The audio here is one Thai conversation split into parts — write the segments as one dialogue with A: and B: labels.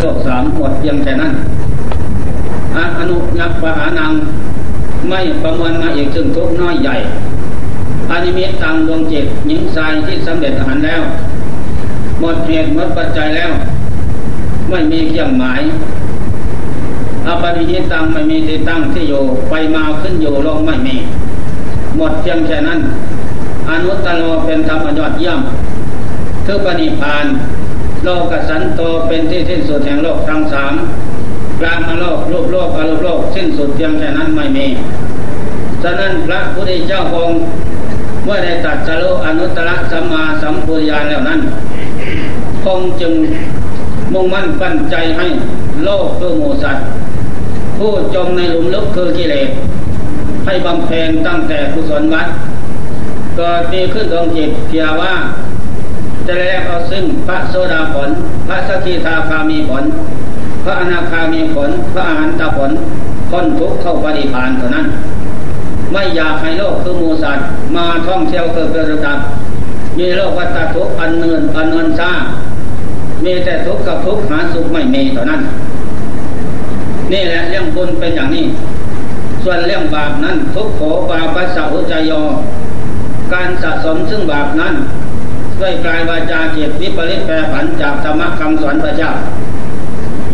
A: โลกสามหมดเพียงแค่นั้นอนุยักปะหานังไม่ประมวลมาอีกซึ่งทุกน้อยใหญ่อานิมิตตังดวงจิตหญิงชายที่สำเร็จอาหารแล้ว หมดเหตุหมดปัจจัยแล้ว ไม่มีเครื่องหมายอปริยิตังไม่มีที่ตั้งที่อยู่ไปมาขึ้นอยู่ลงไม่มี หมดเพียงแค่นั้น อนุตตโลเป็นธรรมยอดเยี่ยมคือปณิพาน โลกสันโตเป็นที่สิ้นสุดแห่งโลกทั้งสามกลางโลกรูปโลกอรูปโลกสิ้นสุดเพียงแค่นั้นไม่มี ฉะนั้นพระพุทธเจ้าองค์เมื่อได้ตัดสรุอนุตตรสัมมาสัมพุทธญาณแล้วนั้นคงจึงมุ่งมั่นปั้นใจให้โลกคือหมูสัตว์ ผู้จมในหลุมลึกคือกิเลสให้บำเพ็ญตั้งแต่กุศลวัดเกิดมีขึ้นดวงจิตเพียว่า จะแลกเอาซึ่งพระโสดาผล พระสกิทาคามีผล พระอนาคามีผล พระอาหารตาผลพ้นทุกเข้าปฏิพานเท่านั้น ไม่อยากให้โลกคือมูสัตว์มาท่องเที่ยวเกิดเป็นระดับมีโลกวัฏทุกอันเนินอันเนินซามีแต่ทุกข์กับทุกข์หาสุขไม่มีเท่านั้น นี่แหละเรื่องบุญเป็นอย่างนี้ ส่วนเรื่องบาปนั้น ทุกโขบาปัสสะอุจยอการสะสมซึ่งบาปนั้น ด้วยกายวาจาจิตวิปริตแปรผันจากธรรมคำสอนพระเจ้า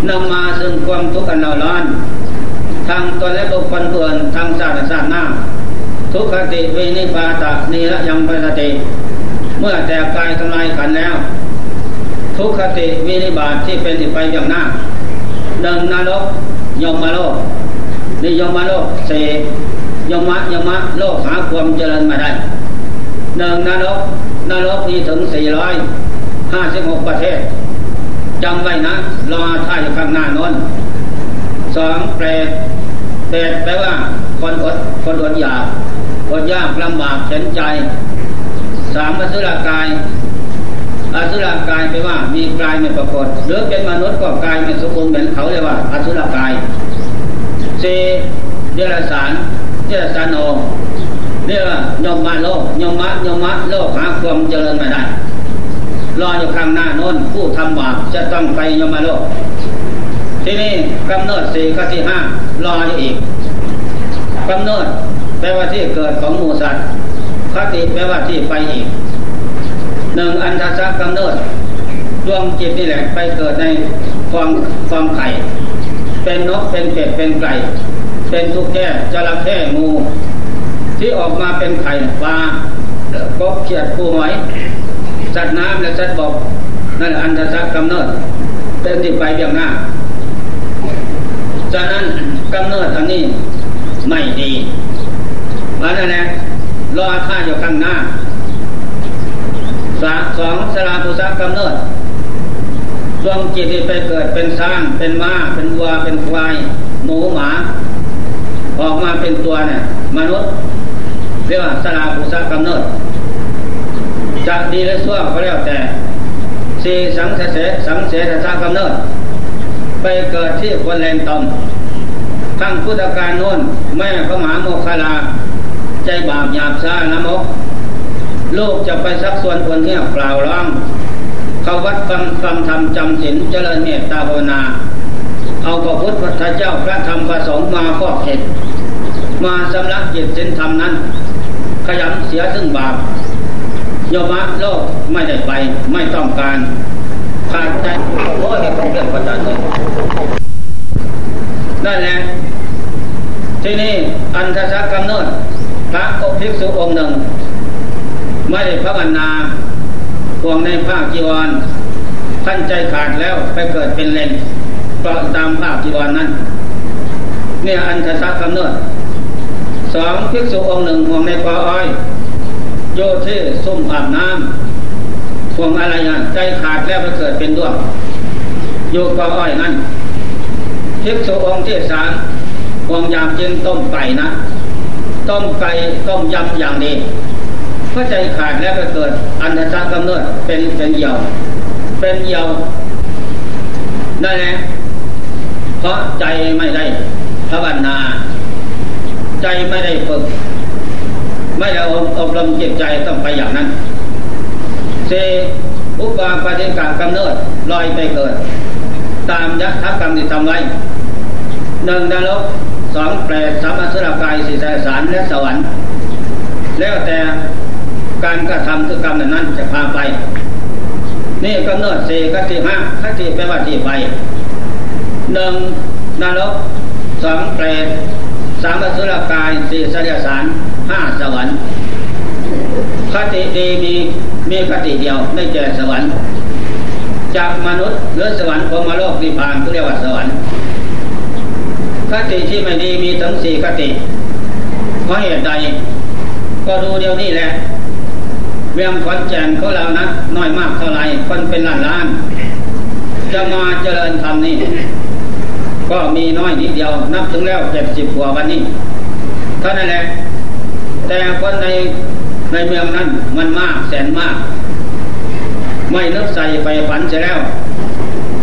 A: นำมาซึ่งความทุกข์อันเราร้อนทางตนและบุคคลเพื่อนทางศาสนาศาสตร์หน้า ทุกขติเวนิปาตะนิระยังปสติ เมื่อแตกกายทำลายขันแล้ว ทุกขติวินิบาตที่เป็นที่ไปอย่างหน้าหนึ่งนรกยมมาโลกนิยมมาโลกเสยมะยมะโลกหาความเจริญมาได้หนึ่งนรก นรกนี้ถึงสี่ร้อยห้าสิบหกประเทศจำไว้นะรอท่าอยข้างหน้านนสองเปรตเปรตแปลว่าคนอดคนอดอยากอดยากลำบากเข็นใจสามอสุรกายอสุรกายแปลว่ามีกายไม่ปรากฏหรือเป็นมนุษย์ก็กายไม่สมบูรณ์เหมือนเขาเรียกว่าอสุรกายสี่เดรัจฉานเดรัจฉานโน เรียกว่ายมมาโลกยมมะยมมะโลกหาความเจริญไม่ได้ รออยู่ข้างหน้าโน้นผู้ทำบาปจะต้องไปยมมาโลก ที่นี่กำเนิดสี่ข้อที่ห้ารออยู่อีกกำเนิดแปลว่าที่เกิดของหมูสัตว์คติแปลว่าที่ไปอีกหนึ่งอันทศกำเนิดดวงจิตนี่แหละไปเกิดในฟองฟองไข่ เป็นนกเป็นเป็ดเป็นไก่ เป็นทุกแก่จระเข้งู ที่ออกมาเป็นไข่ปลากบเขียดปูหอยสัตว์น้ำและสัตว์บกนั่นอันทศกำเนิดเป็นที่ไปเบียงหน้าจากนั้นกำเนิดอันนี้ไม่ดีอันนั้นแหละรอท่าอยู่ข้างหน้าสาสองสลาภุษกำเนิดดวงจิตที่ไปเกิดเป็นสร้าง เป็นม้า เป็นวัว เป็นควาย หมูหมา ออกมาเป็นตัวเนี่ยมนุษย์ เรียกว่าสลาภุษกำเนิดจะดีหรือชั่วก็แล้วแต่สีสังเสสังเสสากำเนิด ไปเกิดที่คนแรงตมขั้งพุทธการโน้นแม่พระมหาโมคลา ใจบาปหยาบช้านะมกลูกจะไปสักส่วนคนเที่ยวกล่าร้องเขาวัดฟังฟังธรรมจำศีลเจริญเมตตาภาวนา เอาพระพุทธเจ้าพระธรรมพระสงฆ์มาฟอกเห็ดมาสำลักจิตสินธรรมนั้น ขยำเสียซึ่งบาปยมะโลกไม่ได้ไปไม่ต้องการขาดใจโอ้ยเป็นเรื่องประจานเลยนั่นแหละที่นี่อันทศกำเนิดพระอภิกษุองค์หนึ่ง ไม่ได้พระบรรณาพวงในภาคจีวรท่านใจขาดแล้วไปเกิดเป็นเลนเพราะตามภาคจีวรนั้น เนี่ยอันทศกำเนิด สองภิกษุองค์หนึ่งห่วงในปออ้อยโยเที่ซุ่มอาบน้ำห่วงอะไรอะใจขาดแล้วไปเกิดเป็นด้วงโยปออ้อยนั่นภิกษุองค์ที่สามห่วงยามจึงต้มไก่นะต้มไก่ต้มยำอย่างดีเพราะใจขาดแล้วไปเกิดอันตรากำเนิดเป็นเป็นเหี่ยวเป็นเหี่ยวได้แล้เพราะใจไม่ได้ภาวนา ใจไม่ได้ฝึก ไม่ได้อบรมจิตใจต้องไปอย่างนั้นเซอุปาปฏิกากำเนิดลอยไปเกิด ตามยัตถกรรมที่ทำไว้หนึ่งนรกสองเปรตสามอสุรกายสี่สารและสวรรค์ แล้วแต่การกระทำคือกรรมนั้นจะพาไป นี่กำเนิดสี่คติห้าคติแปลว่าที่ไปหนึ่งนรกสองเปรต สามสุรกายสี่สยสารห้าสวรรค์คติดีมีมีคติเดียวไม่แก่สวรรค์ จากมนุษย์หรือสวรรค์พรมโลกนิพพานก็เรียกว่าสวรรค์คติที่ไม่ดีมีถึงสี่คติเพราะเหตุใดก็ดูเดียวนี้แหละเวียงขอนแก่นของเรานะน้อยมากเท่าไรคนเป็นล้านล้าน จะมาเจริญธรรมนี่ ก็มีน้อยนิดเดียวนับถึงแล้วเจ็ดสิบกว่าวันนี้เท่านั้นแหละแต่คนในในเมืองนั้นมันมากแสนมาก ไม่นึกใส่ไปฝันเสียแล้ว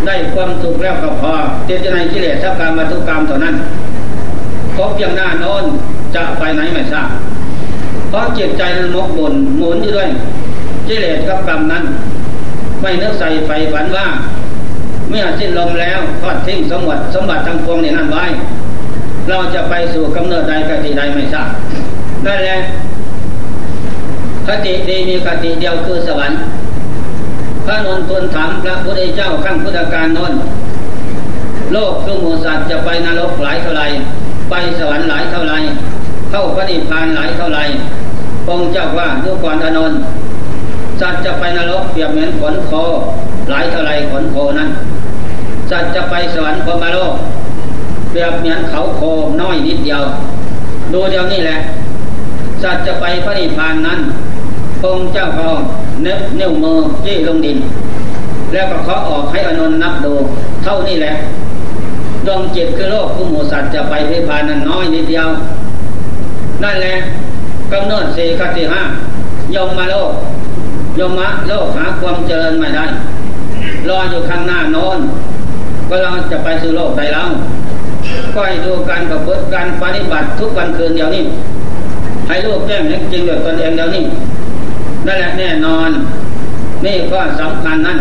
A: ได้ความสุขแล้วก็พอเจตนกิเลสสักการมาทุกกรรมเท่านั้นพบยังหน้าโน้นจะไปไหนไม่ทราบเพราะจิตใจมันมกบุญหมุนอยู่ด้วยกิเลสกับกรรมนั้น ไม่นึกใส่ไปฝันว่า มื่อสิ้นลมแล้วทอดทิ้งสมบัติสมบัติทั้งปวงในนั้นไว้ เราจะไปสู่กำเนิดใดกติใดไม่ทราบนั่นแหละคติดีมีคติเดียวคือสวรรค์ พระนนทุนถามพระพุทธเจ้าขั้งพุทธการนนโลกคือหมูสัตว์จะไปนรกหลายเท่าไรไปสวรรค์หลายเท่าไรเข้าพระนิพพานหลายเท่าไรองค์เจ้าว่าดูก่อนอนนสัตว์จะไปนรกเปรียบเหมือนขนโคหลายเท่าไรขนโคนั้น สัตว์จะไปสวรรค์พมโลกเปรียบเหมือนเขาโคน้อยนิดเดียว ดูเดียวนี่แหละ สัตว์จะไปพระนิพพานนั้นองค์เจ้าก็เน็บนิ้วมือจี้ลงดิน แล้วก็เคาะออกให้อนนนับดูเท่านี้แหละดวงจิตคือโลกผู้หมูสัตว์จะไปพิพานนั้นน้อยนิดเดียว นั่นแหละกำเนิดสี่คติห้ายมมาโลกยมมะโลกหาความเจริญไม่ได้รออยู่ข้างหน้าโน้น ก็เราจะไปสู่โลกใดแล้วก็ให้ดูการกับพฤติการปฏิบัติทุกวันคืนเดียวนี้ให้ลูกแจ้งจริงด้วยตนเองเดียวนี้นั่นแหละแน่นอน นี่ก็สำคัญนั่น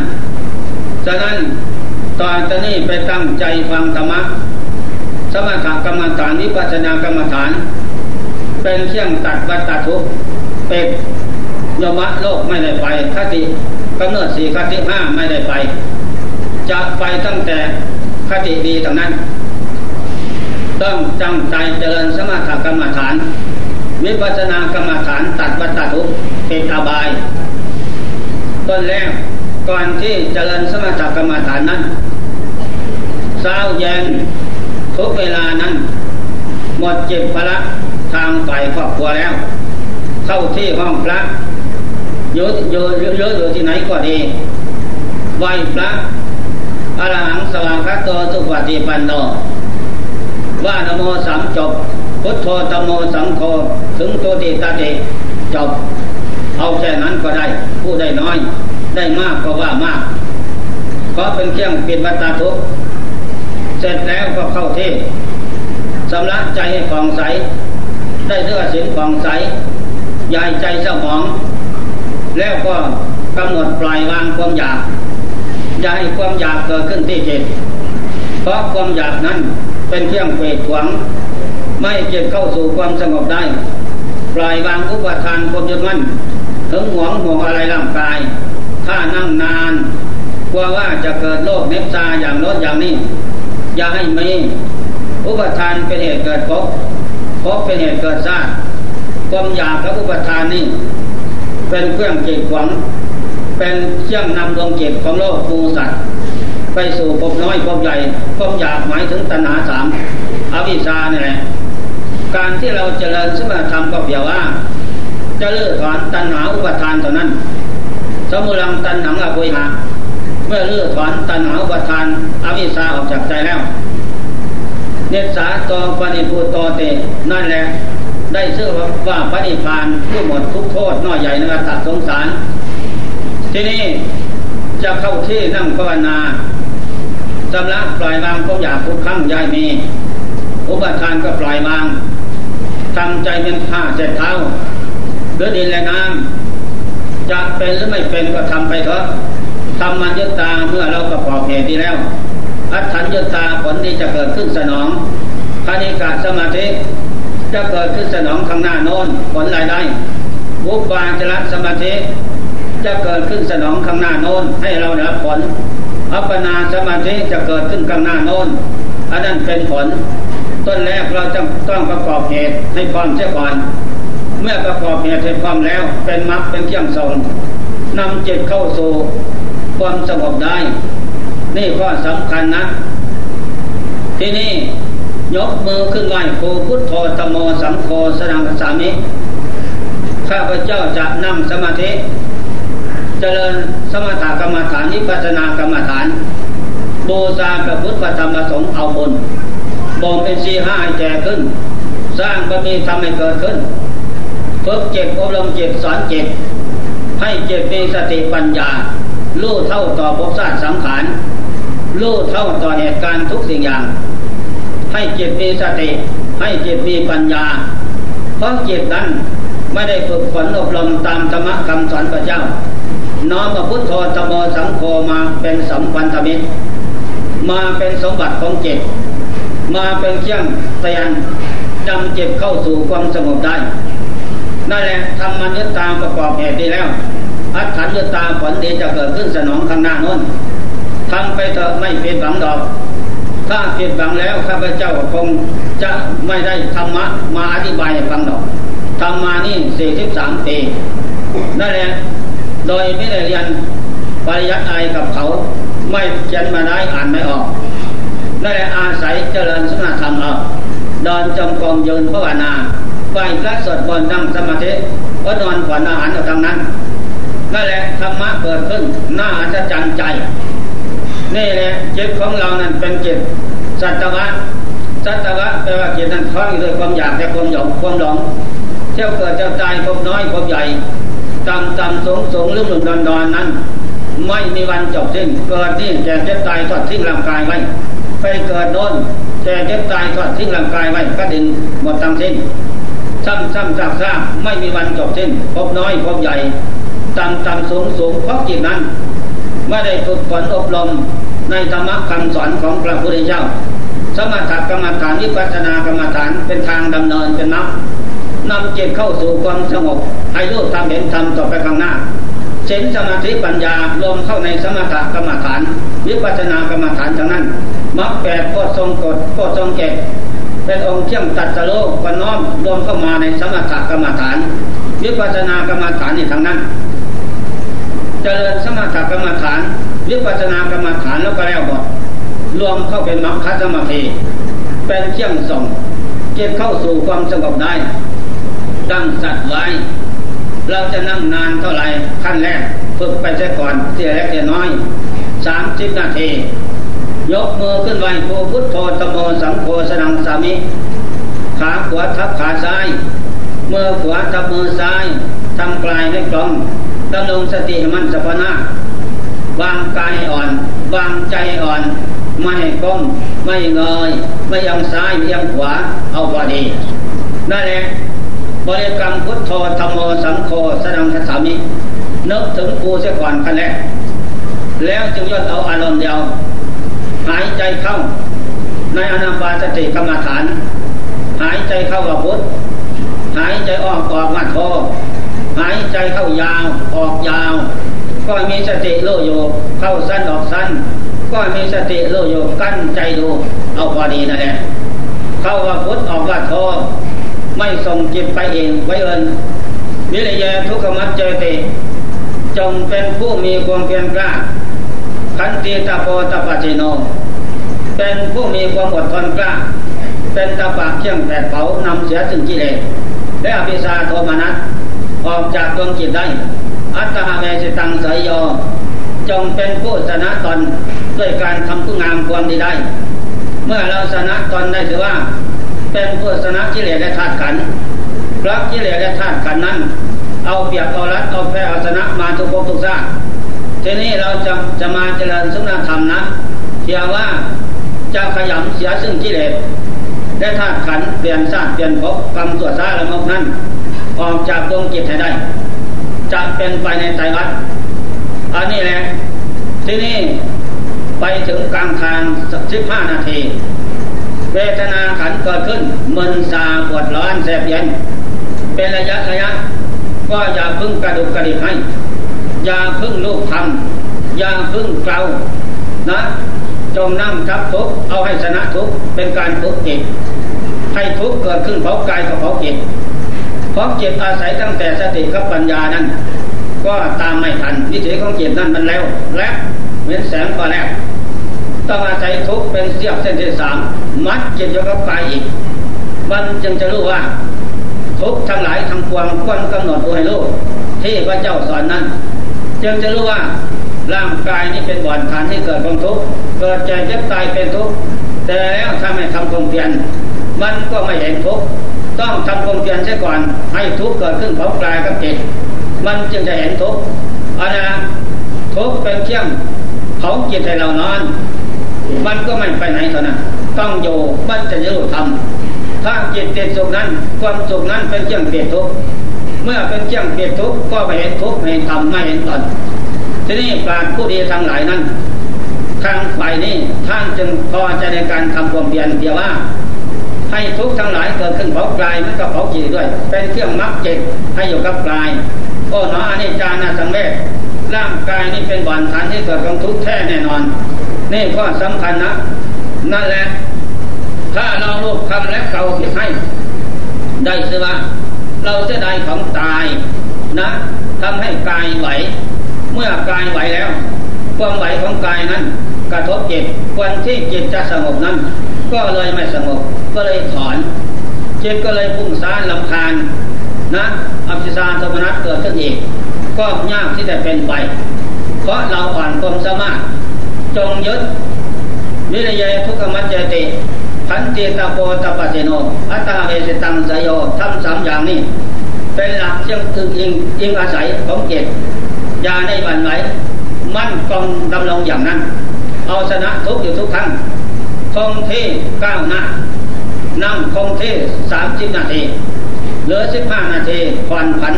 A: ฉะนั้นตอนจะนี้ไปตั้งใจฟังธรรมะสมถกรรมฐานวิปัสสนากรรมฐาน เป็นเครื่องตัดวัตถุเป็ดยมะโลกไม่ได้ไปคติกำเนิดสี่คติห้าไม่ได้ไป จะไปตั้งแต่คติดีต่างนั้น ต้องจังใจเจริญสมถกรรมฐานวิปัสสนากรรมฐานตัดวัตถุเป็นอบาย ต้นแรกก่อนที่เจริญสมถกรรมฐานนั้นเช้าเย็นทุกเวลานั้น หมดจิตพระทางฝ่ายครอบครัวแล้ว เข้าที่ห้องพระเยอะเยอะเยอะอยู่ที่ไหนก็ดีไหวพระ อรหังสว่างคัตโตสุปฏิปันโนว่านโมสามจบ พุทโธตโมสังโฆถึงตัวติตาติจบ เอาแค่นั้นก็ได้ ผู้ได้น้อย ได้มากก็ว่ามากเพราะเป็นเครื่องปิดวัตทุกเสร็จแล้วก็เข้าเทศสำลักใจให้ฟองใส ได้เสื้อสินฟองใสยายใจเส้าหมอง แล้วก็กำหนดปล่อยวางความอยาก อย่าให้ความอยากเกิดขึ้นที่จิต เพราะความอยากนั้นเป็นเครื่องเปรตขวางไม่จิตเข้าสู่ความสงบได้ ปล่อยวางอุปทานความยึดมั่นถึงหวงห่วงอะไรร่างกาย ถ้านั่งนานกลัวว่าจะเกิดโรคเนปซาอย่างโน้นอย่างนี้ อย่าให้มีอุปทานเป็นเหตุเกิดภพภพเป็นเหตุเกิดชาติความอยากและอุปทานนี่เป็นเครื่องจิตขวาง เป็นเครื่องนำดวงจิตของโลกภูสัตว์ไปสู่ภพน้อยภพใหญ่ความอยากหมายถึงตัณหาสามอวิชชาเนี่ยแหละการที่เราเจริญสมถะรมก็เพียงว่า จะเลิกถอนตัณหาอุปทานเท่านั้น สมุลังตัณหังอภิหาเมื่อเลิกถอนตัณหาอุปทานอวิชชาออกจากใจแล้วเนสาตองปณิพูตเตนั่นแหละได้ชื่อว่าปณิพานผู้หมดทุกโทษน้อยใหญ่ในวัฏสงสาร ทีนี้จะเข้าที่นั่งภาวนาสำลักปล่อยวางความอยากทุกครั้งยายมี อุปทานก็ปล่อยวางทำใจเป็นผ้าเจ็ดเท้าหรือดินและน้ำจะเป็นหรือไม่เป็นก็ทำไปเถอะทำมันยึดตาเมื่อเราประกอบเหตุที่แล้ว อัฏฐัญญตาผลที่จะเกิดขึ้นสนองคณิกาสมาธิจะเกิดขึ้นสนองข้างหน้าโน้นผลรายได้วุปาจรสมาธิ จะเกิดขึ้นสนองข้างหน้าโน้นให้เราได้รับผล อัปปนาสมาธิจะเกิดขึ้นข้างหน้าโน้นอันนั้นเป็นผล ต้นแรกเราจะต้องประกอบเหตุให้พร้อมเสียก่อน เมื่อประกอบเหตุให้พร้อมแล้ว เป็นมรรคเป็นเครื่องส่งนำจิตเข้าสู่ความสงบได้ นี่ก็สำคัญนะ ที่นี่ยกมือขึ้นไหวโคพุทโธตโมสังโฆสนังสามิข้าพเจ้าจะนั่งสมาธิ เจริญสมถกรรมฐานนิพพานากรรมฐานบูชาพระพุทธธรรมสงฆ์เอาบุญบ่มเป็นสีห้าให้แก่ขึ้น สร้างบารมีทำให้เกิดขึ้นฝึกเจ็บอบรมเจ็บสอนเจ็บให้เจ็บมีสติปัญญาลู่เท่าต่อภพชาติสังขารลู่เท่าต่อเหตุการณ์ทุกสิ่งอย่าง ให้เจ็บมีสติ ให้เจ็บมีปัญญา เพราะเจ็บนั้นไม่ได้ฝึกฝนอบรมตามธรรมคำสอนพระเจ้า น้อมพระพุทธธรรมสังโฆมาเป็นสัมพันธมิตร มาเป็นสมบัติของเจ็บมาเป็นเครื่องเตือนจำเจ็บเข้าสู่ความสงบได้นั่นแหละทำมันยึดตามประกอบเหตุดีแล้ว อัตถันยึดตามผลดีจะเกิดขึ้นสนองข้างหน้าน้นทำไปเถอะไม่เป็นหวังดอก ถ้าเป็นหวังแล้วข้าพเจ้าคงจะไม่ได้ธรรมะมาอธิบายให้ฟังดอกทำมานี่สี่สิบสามปีนั่นแหละ โดยไม่ได้เรียนปริยัติอะไรกับเขาไม่เขียนมาได้อ่านไม่ออกนั่นแหละอาศัยเจริญสมาธรรมเอาดอนจำกองยืนภาวนาไหวพระสวดบนนั่งสมาธิก็นอนผ่อนอาหารเอาทางนั้นนั่นแหละธรรมะเกิดขึ้นน่าอัศจรรย์ใจ นี่แหละจิตของเรานั้นเป็นจิตสัตวะสัตวะแปลว่าจิตนั้นคล้องด้วยความอยากแต่ความหยงความหลงเที่ยวเกิดเจ้าตายพบน้อยพบใหญ่ ต่ำต่ำสูงสูงลุ่มลุ่มดอนดอนนั้น ไม่มีวันจบสิ้นเกิดนี่แก่เจ็บตายทอดทิ้งร่างกายไว้ไปเกิดโน้นแก่เจ็บตายทอดทิ้งร่างกายไว้ก็ดินหมดทั้งสิ้นซ้ำซ้ำซากซากไม่มีวันจบสิ้นพบน้อยพบใหญ่ต่ำต่ำสูงสูงเพราะจิตนั้นไม่ได้ฝึกฝนอบรมในธรรมะคำสอนของพระพุทธเจ้า สมถกรรมฐานวิปัสสนากรรมฐานเป็นทางดำเนินเป็นนับ นำจิตเข้าสู่ความสงบให้รู้ทำเห็นทำต่อไปข้างหน้าเช่นสมาธิปัญญารวมเข้าในสมถกรรมฐาน วิปัสสนากรรมฐานทั้งนั้นมรรคแปดก็ทรงกฎก็ทรงเก็บเป็นองค์เที่ยงตัดสโลกน้อมรวมเข้ามาในสมถกรรมฐาน วิปัสสนากรรมฐานนี่ทั้งนั้น เจริญสมถกรรมฐาน วิปัสสนากรรมฐานแล้วก็แล้วหมดรวมเข้าเป็นมรรคสมาธิเป็นเที่ยงส่งเก็บเข้าสู่ความสงบได้ ตั้งสัตว์ไว้ เราจะนั่งนานเท่าไหร่ขั้นแรกฝึกไปเสียก่อนเสียเล็กเสียน้อยสามสิบนาที ยกมือขึ้นไหวโพพุทโธตโมสังโฆสนังสามิ ขาขวาทับขาซ้ายมือขวาทับมือซ้ายทำกลายให้กลองดำรงสติมันสะพนาวางกายอ่อน วางใจอ่อน ไม่ก้มไม่เงยไม่ยังซ้ายไม่ยังขวาเอาพอดีนั่นแหละ บริกรรมพุทโธธรรมโมสังโฆสนังทัสามินึกถึงกูเสียก่อนขั้นแรกแล้วจึงย่นเอาอารมณ์เดียว หายใจเข้า ในอนาปาสติกรรมฐาน หายใจเข้าว่าพุทหายใจออกออกมาโทหายใจเข้ายาวออกยาว ก็มีสติโลโยเข้าสั้นออกสั้น ก็มีสติโลโยกั้นใจดูเอาพอดีนั่นแหละเข้าว่าพุทออกว่าโท ไม่ส่งจิตไปเองไว้เอินวิริยะทุกขมัจเจติจงเป็นผู้มีความเพียรกล้าขันติตาโปตปะจิโน เป็นผู้มีความอดทนกล้า เป็นตาปะเที่ยงแผดเผานำเสียถึงกิเลสและอภิชาโทมนัสออกจากดวงจิตได้ อัตตาเมสิตังสยโยจงเป็นผู้ชนะตนด้วยการทำผู้งามความดีได้ เมื่อเราชนะตนได้ถือว่า เป็นผู้ชนะกิเลสและธาตุขันพระกิเลสและธาตุขันนั้น เอาเปรียบเอารัดเอาแพ้เอาชนะมาทุกภพทุกชาติทีนี้เราจะจะมาเจริญสุนธรรมนะเพียงว่าจะขยำเสียซึ่งกิเลสและธาตุขันเปลี่ยนชาติเปลี่ยนภพกรรมตัวซาละมกนั้นออกจากดวงจิตให้ได้จะเป็นไปในใจวัดอันนี้แหละที่นี่ไปถึงกลางทางสิบห้านาที เวทนาขันเกิดขึ้นมึนซาปวดร้อนแสบเย็นเป็นระยะระยะ ก็อย่าพึ่งกระดุกกระดิกให้ อย่าพึ่งลูกทำอย่าพึ่งเกลานะจงนั่งทับทุกเอาให้ชนะทุกเป็นการทุกจิตให้ทุกเกิดขึ้นเพราะกายกับเพราะจิตเพราะจิตอาศัยตั้งแต่สติกับปัญญานั้น ก็ตามไม่ทันวิถีของจิตนั้นมันแล้วและเว้นแสงก็แล้ว ต้องอาศัยทุกเป็นเสียบเส้นที่สามมัดจิตยกับกายอีก มันจึงจะรู้ว่า ทุกทั้งหลายทั้งปวงควรกำหนดดูให้รู้ที่พระเจ้าสอนนั้น จึงจะรู้ว่าร่างกายนี้เป็นบ่อนฐานที่เกิดความทุกข์เกิดแก่เจ็บตายเป็นทุกข์แต่แล้วถ้าไม่ทำความเพียรมันก็ไม่เห็นทุกข์ต้องทำความเพียรเสียก่อนให้ทุกข์เกิดขึ้นเผากายกับจิตมันจึงจะเห็นทุกข์อันนะทุกข์เป็นเชี่ยงเผาจิตให้เรานอน มันก็ไม่ไปไหนเท่านั้นต้องอยู่มันจะรู้ทำถ้าจิตติดสุขนั้น ความสุขนั้นเป็นเชี่ยงเปลี่ยนทุกเมื่อเป็นเชี่ยงเปลี่ยนทุกก็ไม่เห็นทุกไม่เห็นธรรมไม่เห็นตนทีนี้ปราชญ์ผู้ดีทั้งหลายนั้นทางฝ่ายนี้ท่านจึงพอใจในการทำความเพียรเพียงว่า ให้ทุกทั้งหลายเกิดขึ้นเผากายมันก็เผาจิตด้วย เป็นเครื่องมักจิตให้อยู่กับกายโอ้หนออันนี้จานาสังเวชร่างกายนี่เป็นบ่อนฐานที่เกิดของทุกข์แท้แน่นอน นี่ก็สำคัญนะ นั่นแหละ ถ้าเราลูกคำและเก่าคิดให้ ได้สิว่า เราจะได้ของตายนะทำให้กายไหว เมื่อกายไหวแล้ว ความไหวของกายนั้น กระทบจิตวันที่จิตจะสงบนั้น ก็เลยไม่สงบก็เลยถอนจิตก็เลยพุ่งซ่านลำคาญนะอภิสารสมนัตเกิดขึ้นอีก ก็ยากที่จะเป็นไป เพราะเราอ่อนความสามารถ จงยึดวิริยทุกขมัจเจติพันติตาโปตปัสโนอัตตาเวสตังสยโยทำสามอย่างนี้ เป็นหลักเชื่อมถึงอิงอิงอาศัยของเจตยาในบันไหวมั่นคงดำรงอย่างนั้น เอาชนะทุกอยู่ทุกครั้งคงที่ก้าวหน้านั่งคงที่สามสิบนาทีเหลือสิบห้านาทีผ่อนผัน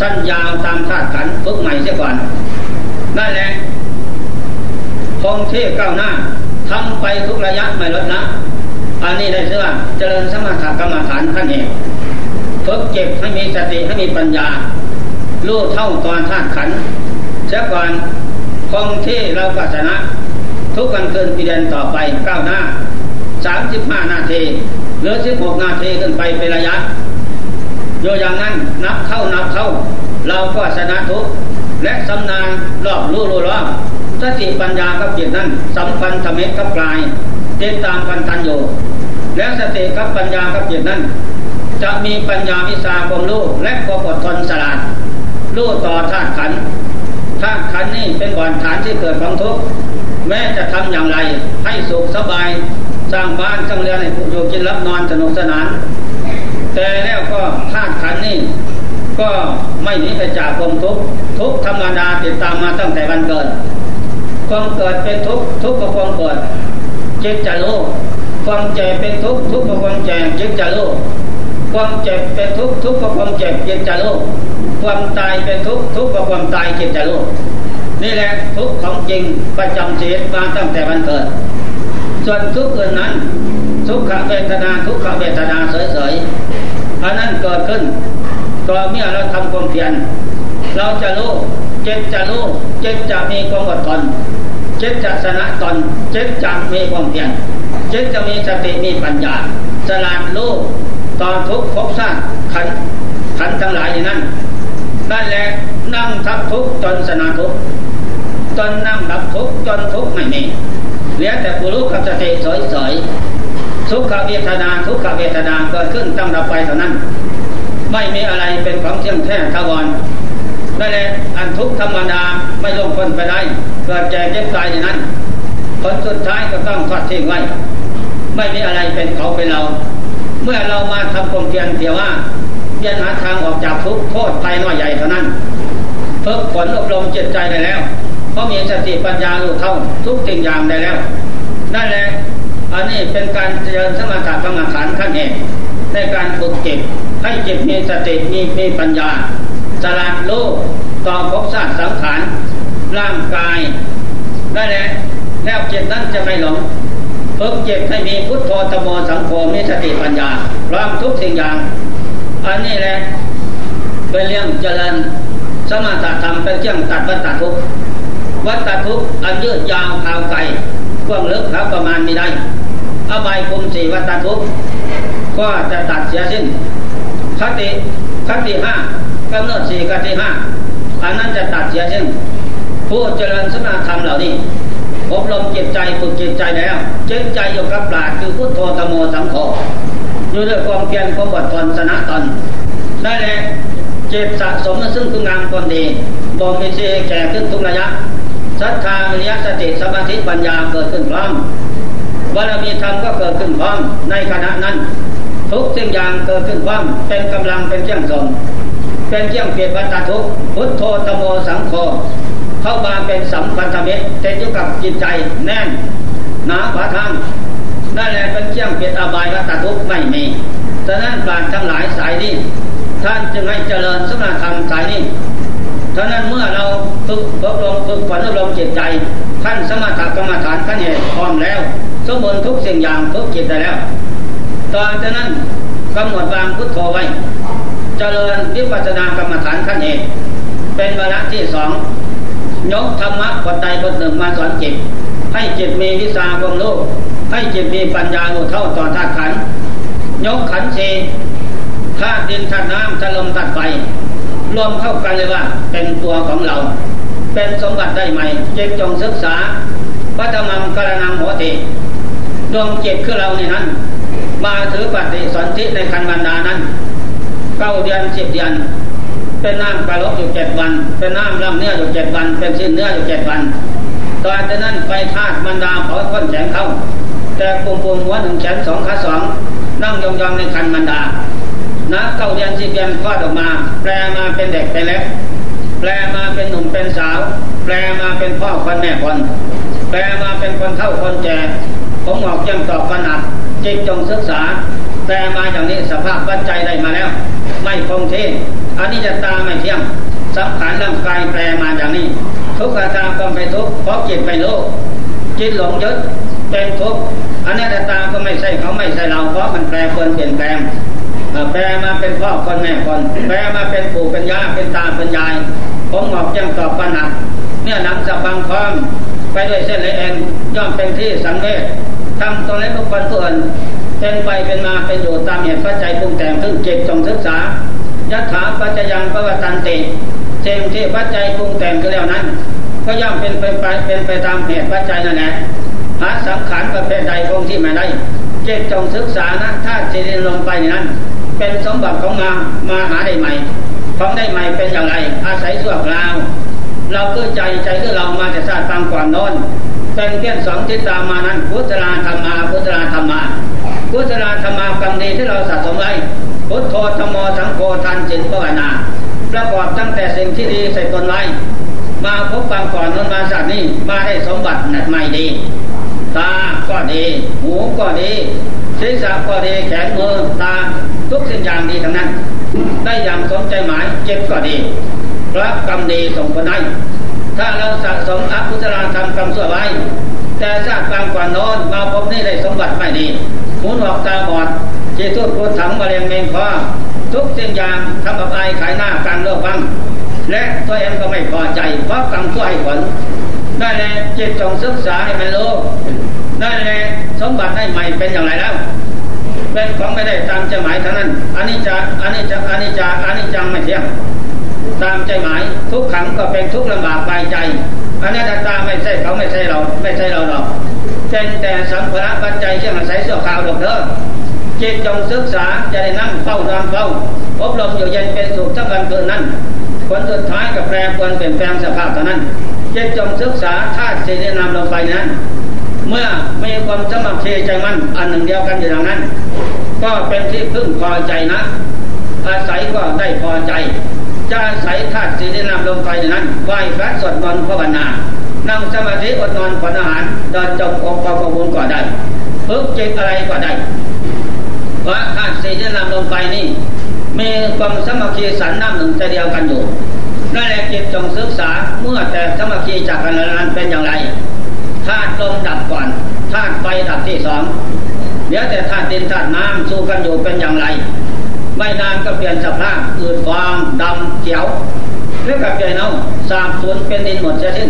A: สั้นยาวตามธาตุขันฝึกใหม่เสียก่อนนั่นแหละ คงเท่ก้าวหน้าทำไปทุกระยะไม่ลดละอันนี้ได้เชื่อเจริญสมถกรรมฐานขั้นเอกฝึกเก็บให้มีสติให้มีปัญญารู้เท่าตอนธาตุขันเสียก่อนคงที่เราปัสนะ ทุกวันคืนปีเดือนต่อไปก้าวหน้าสามสิบห้านาทีหรือสิบหกนาทีขึ้นไปเป็นระยะอยู่อย่างนั้นนับเข้านับเข้า เราก็ชนะทุกและสำนานรอบรู้รู้รอบ สติปัญญากับจิตนั้นสัมพันธ์ธรรมะกับกายติดตามพันธันอยู่และสติกับปัญญากับจิตนั้น จะมีปัญญาวิสาความรู้และความอดทนสลาดรู้ต่อธาตุขันธาตุขันนี่เป็นบ่อนฐานที่เกิดของทุกข์แม้จะทำอย่างไรให้สุขสบายสร้างบ้านสร้างเรือนให้ผู้อยู่กินรับนอนสนุกสนาน แต่แล้วก็ธาตุขันนี่ก็ไม่หนีไปจากความทุกข์ทุกธรรมดาติดตามมาตั้งแต่วันเกิด ความเกิดเป็นทุกข์ทุกข์กับความเกิดจิตจะรู้ความเจ็บเป็นทุกข์ทุกข์กับความเจ็บจิตจะรู้ความเจ็บเป็นทุกข์ทุกข์กับความเจ็บจิตจะรู้ความตายเป็นทุกข์ทุกข์กับความตายจิตจะรู้นี่แหละทุกข์ของจริงประจำชีวิตมาตั้งแต่วันเกิด ส่วนทุกข์อื่นนั้น ทุกขเวทนาทุกขเวทนาเฉยๆอันนั้นเกิดขึ้นต่อเมื่อเราทำความเพียรเราจะรู้ จิตจะรู้จิตจะมีความอดทนจิตจะชนะตนจิตจะมีความเพียรจิตจะมีสติมีปัญญาสลาดรู้ตอนทุกข์ภพชาติขันขันทั้งหลายอย่างนั้นนั่นแหละนั่งทับทุกข์จนชนะทุกข์จนนั่งดับทุกข์จนทุกข์ไม่มีเหลือแต่ผู้รู้กับสติเฉยๆสุกขเวทนาทุกขเวทนาเกิดขึ้นตั้งดับไปเท่านั้น ไม่มีอะไรเป็นของเที่ยงแท้ทวร นั่นแหละอันทุกธรรมดาไม่ลงพ้นไปได้เกิดแก่เจ็บตายอย่างนั้นผลสุดท้ายก็ต้องทอดทิ้งไว้ ไม่มีอะไรเป็นเขาเป็นเรา เมื่อเรามาทำความเพียรเพียว่าเพียรหาทางออกจากทุกโทษภัยน้อยใหญ่เท่านั้นฝึกฝนอบรมจิตใจได้แล้วเพราะมีสติปัญญารู้เท่าทุกสิ่งอย่างได้แล้วนั่นแหละอันนี้เป็นการเจริญสมถะกรรมฐานขั้นเอกในการฝึกจิตให้จิตมีสติมีมีปัญญา สลัดโลกต่อภพชาติสังขารร่างกายนั่นแหละแล้วจิตนั้นจะไม่หลงฝึกจิตให้มีพุทโธธโมสังโฆมีสติปัญญาพร้อมทุกสิ่งอย่าง อันนี้แหละเป็นเรื่องเจริญสมาธิธรรมเป็นเครื่องตัดวัฏทุกวัฏทุกอันยืดยาวข่าวไกลกว้างลึกครับประมาณไม่ได้อบายภูมิสี่วัฏทุกก็จะตัดเสียสิ้นคติคติห้า กำหนดสี่คติห้าอันนั้นจะตัดเสียสิ้นผู้เจริญสมาธรรมเหล่านี้อบรมจิตใจฝึกจิตใจแล้วจิตใจอยู่กับปราดคือพุทโธธโมสังโฆอยู่ด้วยความเพียรความอดทนชนะตนได้แลวจิตสะสมซึ่งคุณงามความดีบ่มเป็นเชแก่ขึ้นทุกระยะศรัทธาวิริยะสติสมาธิปัญญาเกิดขึ้นพร้อมบารมีธรรมก็เกิดขึ้นพร้อมในขณะนั้น ทุกสิ่งอย่างเกิดขึ้นพร้อมเป็นกำลังเป็นเครื่องส่ง เป็นเครื่องเปลี่ยนวัฏทุกพุทโธธโมสังโฆเข้ามาเป็นสัมพันธมิตรเต็มอยู่กับจิตใจแน่นหนาผาทางนั่นแหละเป็นเครื่องเปลี่ยนอบายวัฏทุกไม่มีฉะนั้นปราชทั้งหลายสายนี้ท่านจึงให้เจริญสมาธรรมสายนี้ฉะนั้นเมื่อเราฝึกอบรมฝึกฝนอบรมจิตใจขั้นสมถกรรมฐานขั้นเหตุพร้อมแล้ว สมบูรณ์ทุกสิ่งอย่างทุกจิตได้แล้ว ต่อจากนั้นกำหนดวางพุทโธไว้ เจริญวิปัสสนากรรมฐานขั้นเหตุเป็นวาระที่สองยกธรรมะบทใดบทหนึ่งมาสอนจิต ให้จิตมีวิชาความรู้ให้จิตมีปัญญารู้เท่าต่อธาตุขันยกขันเชธาตุดินธาตุน้ำธาตุลมธาตุไฟรวมเข้ากันเลยว่าเป็นตัวของเรา เป็นสมบัติได้ไหมจิตจงศึกษาพัฒมังกรณังโหติดวงจิตคือเราในนั้น มาถือปฏิสนธิในคันบรรดานั้น เก้าเดือนสิบเดือนเป็นน้ำกระลกอยู่เจ็ดวัน เป็นน้ำลำเนื้ออยู่เจ็ดวัน เป็นสิ้นเนื้ออยู่เจ็ดวันตอนนั้นไปธาตุบรรดาเผาค้นแขนเข้า แต่ปุ่มปุ่มหัวหนึ่งแขนสองขาสองนั่งยองๆในคันบรรดานะเก้าเดือนสิบเดือนคลอดออกมา แปลมาเป็นเด็กเป็นเล็กแปลมาเป็นหนุ่มเป็นสาว แปลมาเป็นพ่อคนแม่คนแปลมาเป็นคนเท่าคนแก่ผมออกยังตอบขนาดจิตจงศึกษา แปลมาอย่างนี้สภาพปัจจัยได้มาแล้ว ไม่คงที่อันนี้จะตาไม่เที่ยงสังขารร่างกายแปลมาอย่างนี้ ทุกขตาก็ไปทุกเพราะจิตไปโลกจิตหลงยึดเป็นทุกอันนี้ตาก็ไม่ใช่เขาไม่ใช่เราเพราะมันแปลเปลี่ยนเปลี่ยนแปลงแปลมาเป็นพ่อคนแม่คนแปลมาเป็นปู่เป็นย่าเป็นตาเป็นยายผมหอกยังตอบปัญหาเนี่ยนังสะบังพร้อมไปด้วยเส้นเลยเองย่อมเป็นที่สังเวชทำตรงนี้ทุกคนทุกคน เป็นไปเป็นมาเป็นอยู่ตามเหตุปัจจัยปรุงแต่งซึ่งจิตจงศึกษายัตถาปัจจยังปวัตันติเจมที่ปัจจัยปรุงแต่งขึ้นแล้วนั้น ก็ย่อมเป็นไปเป็นไปตามเหตุปัจจัยนั่นแหละหาสังขารประเภทใดคงที่ไม่ได้เจตจงศึกษานะถ้าจิตลงไปนั้น เป็นสมบัติของมามาหาได้ใหม่ของได้ใหม่เป็นอย่างไร อาศัยส่วนเราเราก็ใจใจก็เรามาแต่ชาติตามก่อนโน้นเป็นเพี้ยนสองทิศตามมานั้นพุทธราธรรมาพุทธราธรรมา พุทธราธรรมากรรมดีที่เราสะสมไว้พุทโธธรรมสังโฆทันจิตภาวนา ประกอบตั้งแต่สิ่งที่ดีใส่ตนไว้ มาพบความก่อนนนมาสัตว์นี้มาได้สมบัติใหม่ดี ตาก็ดี หูก็ดีศีรษะก็ดีแขนมือตาทุกสิ่งอย่างดีทั้งนั้น ได้อย่างสมใจหมายเจ็บก็ดีพระกรรมดีส่งผลให้ถ้าเราสะสมอกุศลธรรมกรรมชั่วไว้ แต่ชาติบางกว่านอนมาพบนี่ได้สมบัติไม่ดี หูหนวกตาบอดเจีทุดพูดถังมะเร็งเมงคอทุกสิ่งอย่างทำกับไอขายหน้าการโลกบังและตัวเองก็ไม่พอใจเพราะกรรมช่วให้ผลได้แลจิตจงศึกษาให้มันรู้ได้แลสมบัติได้ใหม่เป็นอย่างไรแล้วเป็นของไม่ได้ตามใจหมายเท่านั้นอันนี้จะอันนี้จะอันนี้จะอันนี้จังไม่เที่ยงตามใจหมายทุกขังก็เป็นทุกลำบากไปใจอันนี้ตาไม่ใช่เขาไม่ใช่เรา ไม่ใช่เราหรอก เป็นแต่สัมภาระปัจจัยเชื่อมาใส่เสื้อขาวดอกเด้อจิตจงศึกษาจะได้นั่งเฝ้านอนเฝ้าอบรมอยู่เย็นเป็นสุขทั้งวันคืนนั้นผลสุดท้ายกับแปรปรวนเปลี่ยนแปลงสภาพเท่านั้นจิตจงศึกษาธาตุสีนามลงไปนั้น เมื่อมีความสมัครใจมั่นอันหนึ่งเดียวกันอยู่ดังนั้น ก็เป็นที่พึ่งพอใจนะ อาศัยก็ได้พอใจ จะอาศัยธาตุสีที่นำลงไปนั้นไหว้พระสวดมนต์ภาวนา นั่งสมาธิอดนอนผ่อนอาหารเดินจงองค์ประบุญก็ได้พึกจิตอะไรก็ได้เพราะธาตุสีที่นำลงไปนี่ มีความสมัครีสันน้ำหนึ่งใจเดียวกันอยู่นั่นแหละจิตจงศึกษาเมื่อแต่สมัครีจากกันนั้นเป็นอย่างไรธาตุลมดับก่อนธาตุไฟดับที่สองเดี๋ยวแต่ธาตุดินธาตุน้ำสู้กันอยู่เป็นอย่างไร ไม่นานก็เปลี่ยนสภาพอืดฟางดำเขียวเรื่อกับเปลี่ยนเอาสาบสูญเป็นดินหมดเสียสิ้น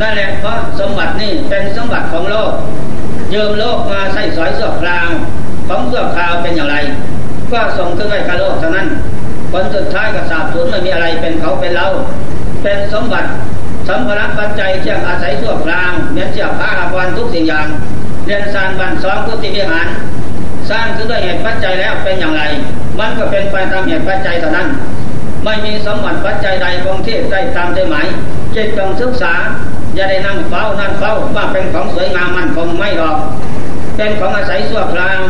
A: นั่นแหละเพราะสมบัตินี่เป็นสมบัติของโลก ยืมโลกมาใส่สอยสื้อคราวของสื้อคราวเป็นอย่างไร ก็ส่งขึ้นไว้กับโลกเท่านั้นผลสุดท้ายก็สาบสูญไม่มีอะไรเป็นเขาเป็นเรา เป็นสมบัติสัมภาระปัจจัยเที่ยงอาศัยชั่วคราวเหมือนเสียผ้าอาภรณ์ทุกสิ่งอย่างเรียนสร้างบันซ้อมพุทธิวิหาร สร้างขึ้นด้วยเหตุปัจจัยแล้วเป็นอย่างไร มันก็เป็นไปตามเหตุปัจจัยเท่านั้น ไม่มีสมบัติปัจจัยใดคงที่ได้ตามใจหมายจิตต้องศึกษา อย่าได้นั่งเฝ้านั่นเฝ้าว่าเป็นของสวยงามมันคงไม่หรอก เป็นของอาศัยชั่วคราว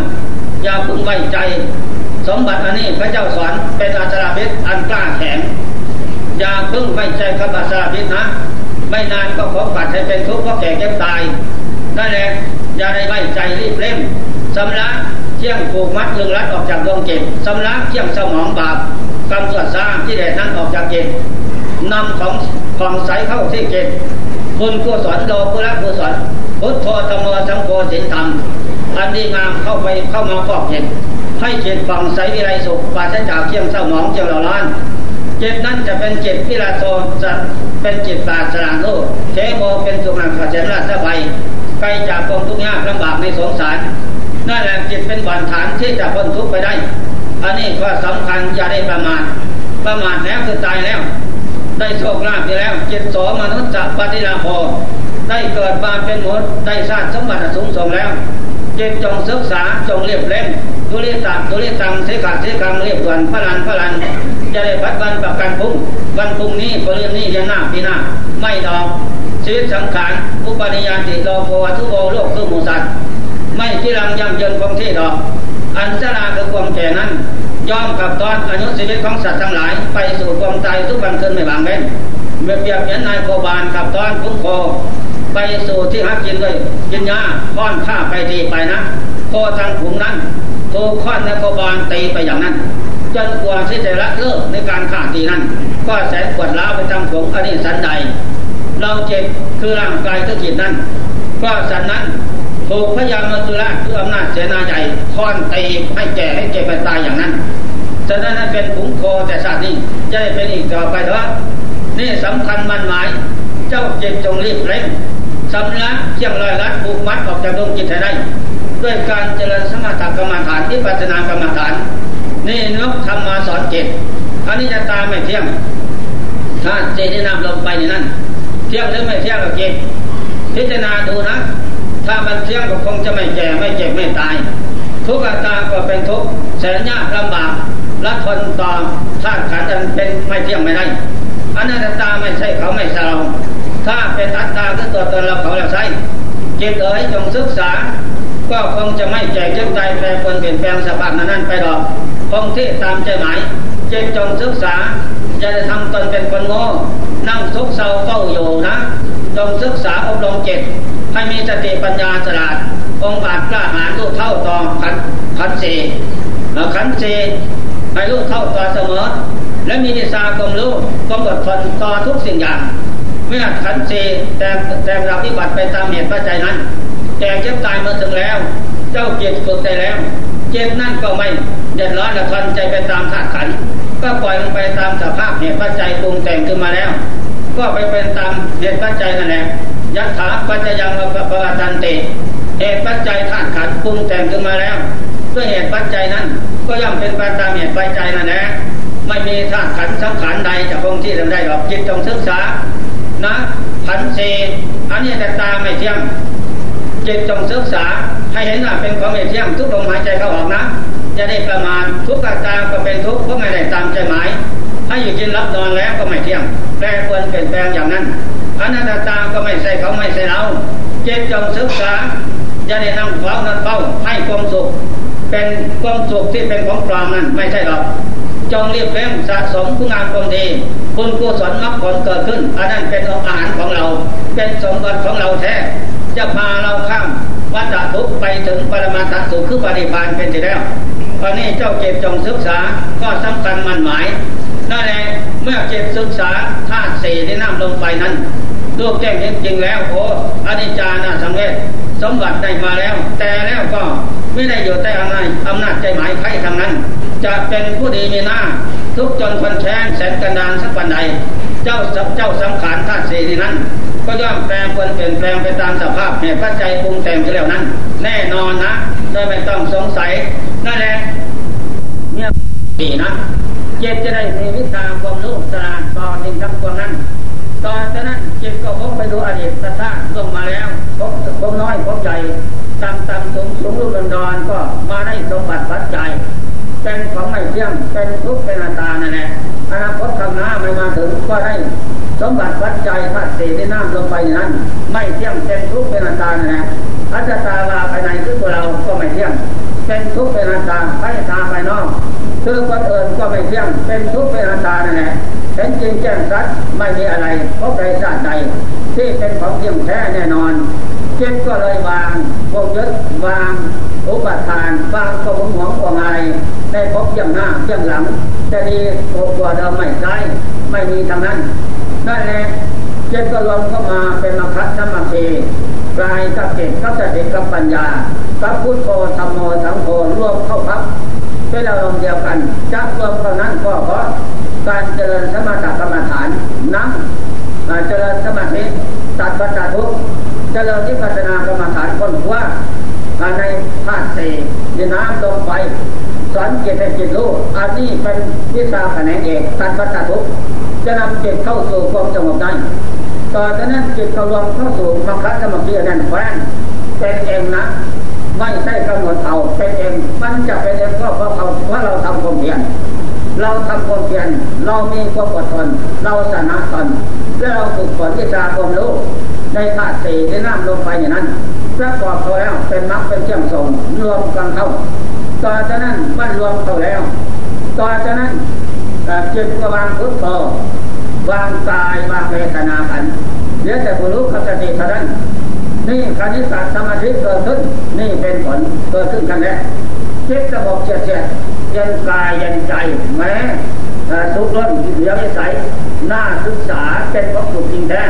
A: อย่าพึงไว้ใจ สมบัติอันนี้พระเจ้าสอนเป็นอาชราเพชรอันกล้าแข็งอย่าพึ่งไว้ใจขบัสราพิษนะ ไม่นานก็ขอปัดให้เป็นทุกข์เพราะแก่เก็บตายนั่นแหละอย่าได้ไว้ใจรีบเร่งสำลักเที่ยงผูกมัดลึงรัดออกจากดวงจิตสำลักเที่ยงสมองบาปกรรมสวดสร้างที่แดดนั้นออกจากจิตนำของของใสเข้าที่จิต คุณกุศลโลกุละกุศลพุทธธรรมสังโฆสินธรรมอันดีงามเข้าไปเข้ามาฟอกจิตให้จิตฝั่งใสวิไรสุขปราศจากเที่ยงเศร้าหมองเจียวเหล่าล้านจิตนั้นจะเป็นจิตพิราโทจะเป็นจิตปราศจากโลกเทโมเป็นสุนัขเจริญสบายไกลจากกองทุกข์ยากลำบากในสงสารนั่นแหละจิตเป็นบันฐานที่จะพ้นทุกข์ไปได้ อันนี้ก็สำคัญอย่าได้ประมาทประมาทแล้วคือตายแล้ว ได้โชคลาภไปแล้วจิตโสมนุษย์จะปฏิลาภได้เกิดมาเป็นมดได้สร้างสมบัติสูงส่งแล้วเจิตจงศึกษาจงเรียบเล่มตุลิตังตุลิตังเสกาเสกังเรียบด่วนพลันพลันจะได้พัดวันประกันพุ่งวันพุ่งนี้ปรืนนี้เดือนหน้าปีหน้าไม่ดอกชีวิตสังขารอุปนิยานติโลโภวัตุโบโลกคือหมูสัตว์ไม่ที่รังยั่งยืนคงที่ดอก อันจราคือความแก่นั้น ย่อมกับตอนอายุชีวิตของสัตว์ทั้งหลาย ไปสู่ความตายทุกวันคืนไม่บางเว้นเมื่อเปรียบเหมือนนายโคบาลกับตอนคุ้มโคไปสู่ที่หักกินด้วยกินยาค้อนข้าไปตีไปนะโคทางผุงนั้นโคค้อนนายโคบาลตีไปอย่างนั้นจนกว่าที่จะละเลิกในการฆ่าตีนั้น ก็แสนปวดร้าวไปทำผงอันนี้สันใดเราเจ็บคือร่างกายคือจิตนั้น ก็สันนั้น ถูกพยามาตุระคืออำนาจเสนาใหญ่ค้อนตีให้แก่ให้เจ็บไปตายอย่างนั้นฉะนั้นนั้นเป็นผงโคแต่ชาตินี้จะได้เป็นอีกต่อไปเถอะนี่สำคัญมันหมาย เจ้าเจ็บจงรีบเร่งสำลักเที่ยงลอยลัดผูกมัดออกจากดวงจิตให้ได้ ด้วยการเจริญสมถกรรมฐานที่ปัจนากรรมฐาน นี่นกทำมาสอนเจิตอันนี้จะตาไม่เที่ยงถ้าเจตนำลงไปในนั้น เที่ยงหรือไม่เที่ยงก็เจ็บพิจารณาดูนะ ถ้ามันเที่ยงก็คงจะไม่แก่ไม่เจ็บไม่ตาย ทุกอาการก็เป็นทุกแสนยากลำบากและทนต่อธาตุขันธ์เป็นไม่เที่ยงไม่ได้อนัตตาไม่ใช่เขาไม่ใช่เรา ถ้าเป็นอัตตาคือตัวตนเราเขาเราใช้จิตเอ๋ยจงศึกษา ก็คงจะไม่แจกเจ็บใจแปรปรวนเปลี่ยนแปลงสภาพนั้นไปดอกคงที่ตามใจหมายจิตจงศึกษาจะได้ทำตนเป็นคนโง่นั่งทุกเศร้าเฝ้าอยู่นะจงศึกษาอบรมจิต ให้มีสติปัญญาฉลาด องค์อาจกล้าหาญรู้เท่าต่อขันขันเสขันเสให้รู้เท่าต่อเสมอ และมีนิสาความรู้ความอดทนต่อทุกสิ่งอย่างเมื่อขันเจแต่แต่เราปฏิบัติไปตามเหตุปัจจัยนั้น แต่เจ็บตายมาถึงแล้ว เจ้าเจ็บฝึกได้แล้วเจ็บนั่นก็ไม่เดือดร้อนและทนใจไปตามธาตุขันก็ปล่อยมันไปตามสภาพเหตุปัจจัยปรุงแต่งขึ้นมาแล้ว ก็ไปเป็นตามเหตุปัจจัยนั่นแหละ ยัตถาปัจจยังปปะตันติเหตุปัจจัยธาตุขันปรุงแต่งขึ้นมาแล้วด้วยเหตุปัจจัยนั้น ก็ย่อมเป็นไปตามเหตุปัจจัยนั่นแหละไม่มีธาตุขันสังขารใดจะคงที่ทำได้หรอกจิตจงศึกษานะพันเซอันนี้แต่ตาไม่เที่ยงจิตจงศึกษาให้เห็นว่าเป็นของไม่เที่ยงทุกลมหายใจเข้าออกนะจะได้ประมาณทุกอาการก็เป็นทุกเพราะไม่ได้ตามใจหมายให้อยู่กินรับนอนแล้วก็ไม่เที่ยงแปรปรวนเปลี่ยนแปลงอย่างนั้น อนัตตาก็ไม่ใช่เขาไม่ใช่เราเจิตจงศึกษาจะได้นั่งเฝ้านั่งเฝ้าให้ความสุข เป็นความสุขที่เป็นของปลอมนั้นไม่ใช่หรอกจงเรียบเร่งสะสมคุณงามความดีคุณกุศลมรรคผลเกิดขึ้นอันนั้นเป็นอาหารของเรา เป็นสมบัติของเราแท้ จะพาเราข้ามวัฏทุกไปถึงปรมาตสุขคือปฏิพานเป็นที่แล้วตอนนี้เจ้าเจ็บจงศึกษาก็สำคัญมันหมายนั่นแหละเมื่อเจ็บศึกษาธาตุสี่ที่น้ำลงไปนั้น ลูกแจ้งเห็นจริงแล้วโอ้อนิจจานาสังเวชสมบัติได้มาแล้ว แต่แล้วก็ไม่ได้อยู่ใต้อำนาจอำนาจใจหมายใครทางนั้น จะเป็นผู้ดีมีหน้า ทุกจนคนแช้แสนกันดานสักวันใด เจ้าเจ้าสังขารธาตุสีนั้น ก็ย่อมแปลงควรเปลี่ยนแปลงไปตามสภาพเหตุปัจจัยปรุงแต่งไปแล้วนั้น แน่นอนนะโดยไม่ต้องสงสัยนั่นแหละเนี่ยปีนะเจ็บจะได้มีวิชาความรู้สาดต่อสิ่งทั้งปวงนั้น ตอนนั้นจิตก็พบไปดูอดีตชาติลงมาแล้วพบพบน้อยพบใหญ่ต่ำต่ำสูงสูงรุ่นดอนก็มาได้สมบัติปัจจัยเป็นของไม่เที่ยงเป็นทุกข์เป็นอัตตานั่นแหละอนาคตข้างหน้าไม่มาถึงก็ได้สมบัติปัจจัยธาตุสี่ที่น้ำลงไปนั้น ไม่เที่ยงเป็นทุกข์เป็นอัตตานั่นแหละอัจตาลาภายในคือตัวเราก็ไม่เที่ยงเป็นทุกข์เป็นอัตตาภายตาภายนอก คือคนอื่นก็ไม่เที่ยงเป็นทุกข์เป็นอัตตานั่นแหละเห็นจริงแจ้งชัดไม่มีอะไรเพราะใดชาติใดที่เป็นของเที่ยงแท้แน่นอนเจิตก็เลยวางวงยึดวางอุปทานวางความหวงความอะไรได้พบย่างหน้าย่างหลังจะดีโกว่าเดิมไม่ใช่ไม่มีทางนั้นนั่นแหละจิตก็รวมเข้ามาเป็นมรรคธรรมเทกลายกับเจตกับสติกับปัญญากับพุทโธธรรมโมสังโฆรวมเข้าพับ เป็นอารมณ์เดียวกันจะรวมเท่านั้นก็เพราะการเจริญสมถกรรมฐานนั่งเจริญสมาธิตัดปัจจทุกเจริญวิปัสสนากรรมฐานคนว่าในธาตุสี่ดินน้ำลมไฟสอนจิตให้จิตรู้อันนี้เป็นวิชาแขนงเอกตัดปัจจทุกจะนำจิตเข้าสู่ความสงบได้ต่อจากนั้นจิตเขารวมเข้าสู่มรรคสมาธินั่นแฟนเป็นเองนะ ไม่ใช่กำหนดเอาเป็นเองมันจะเป็นเองก็เพราะเขาเพราะเราทำความเพียรเราทำความเพียรเรามีความอดทนเราชนะตนและเราฝึกฝนวิชาความรู้ในธาตุสี่ที่น้ำลงไปอย่างนั้นประกอบเขาแล้วเป็นมรรคเป็นเชื่อมส่งรวมกันเข้าต่อจากนั้นมันรวมเข้าแล้วต่อจากนั้นจิตก็วางพุทโธวางกายวางเวทนาขันเดี๋ยวแต่ผู้รู้ขับสติเท่านั้น นี่คณิสัตสมาธิเกิดขึ้น นี่เป็นผลเกิดขึ้นกันแล้วจิตสงบเฉียดเฉียดยันกายเยันใจแม้ทุกข์ร้อนเหลือวิสัยน่าศึกษาเป็นของสุขจริงแท้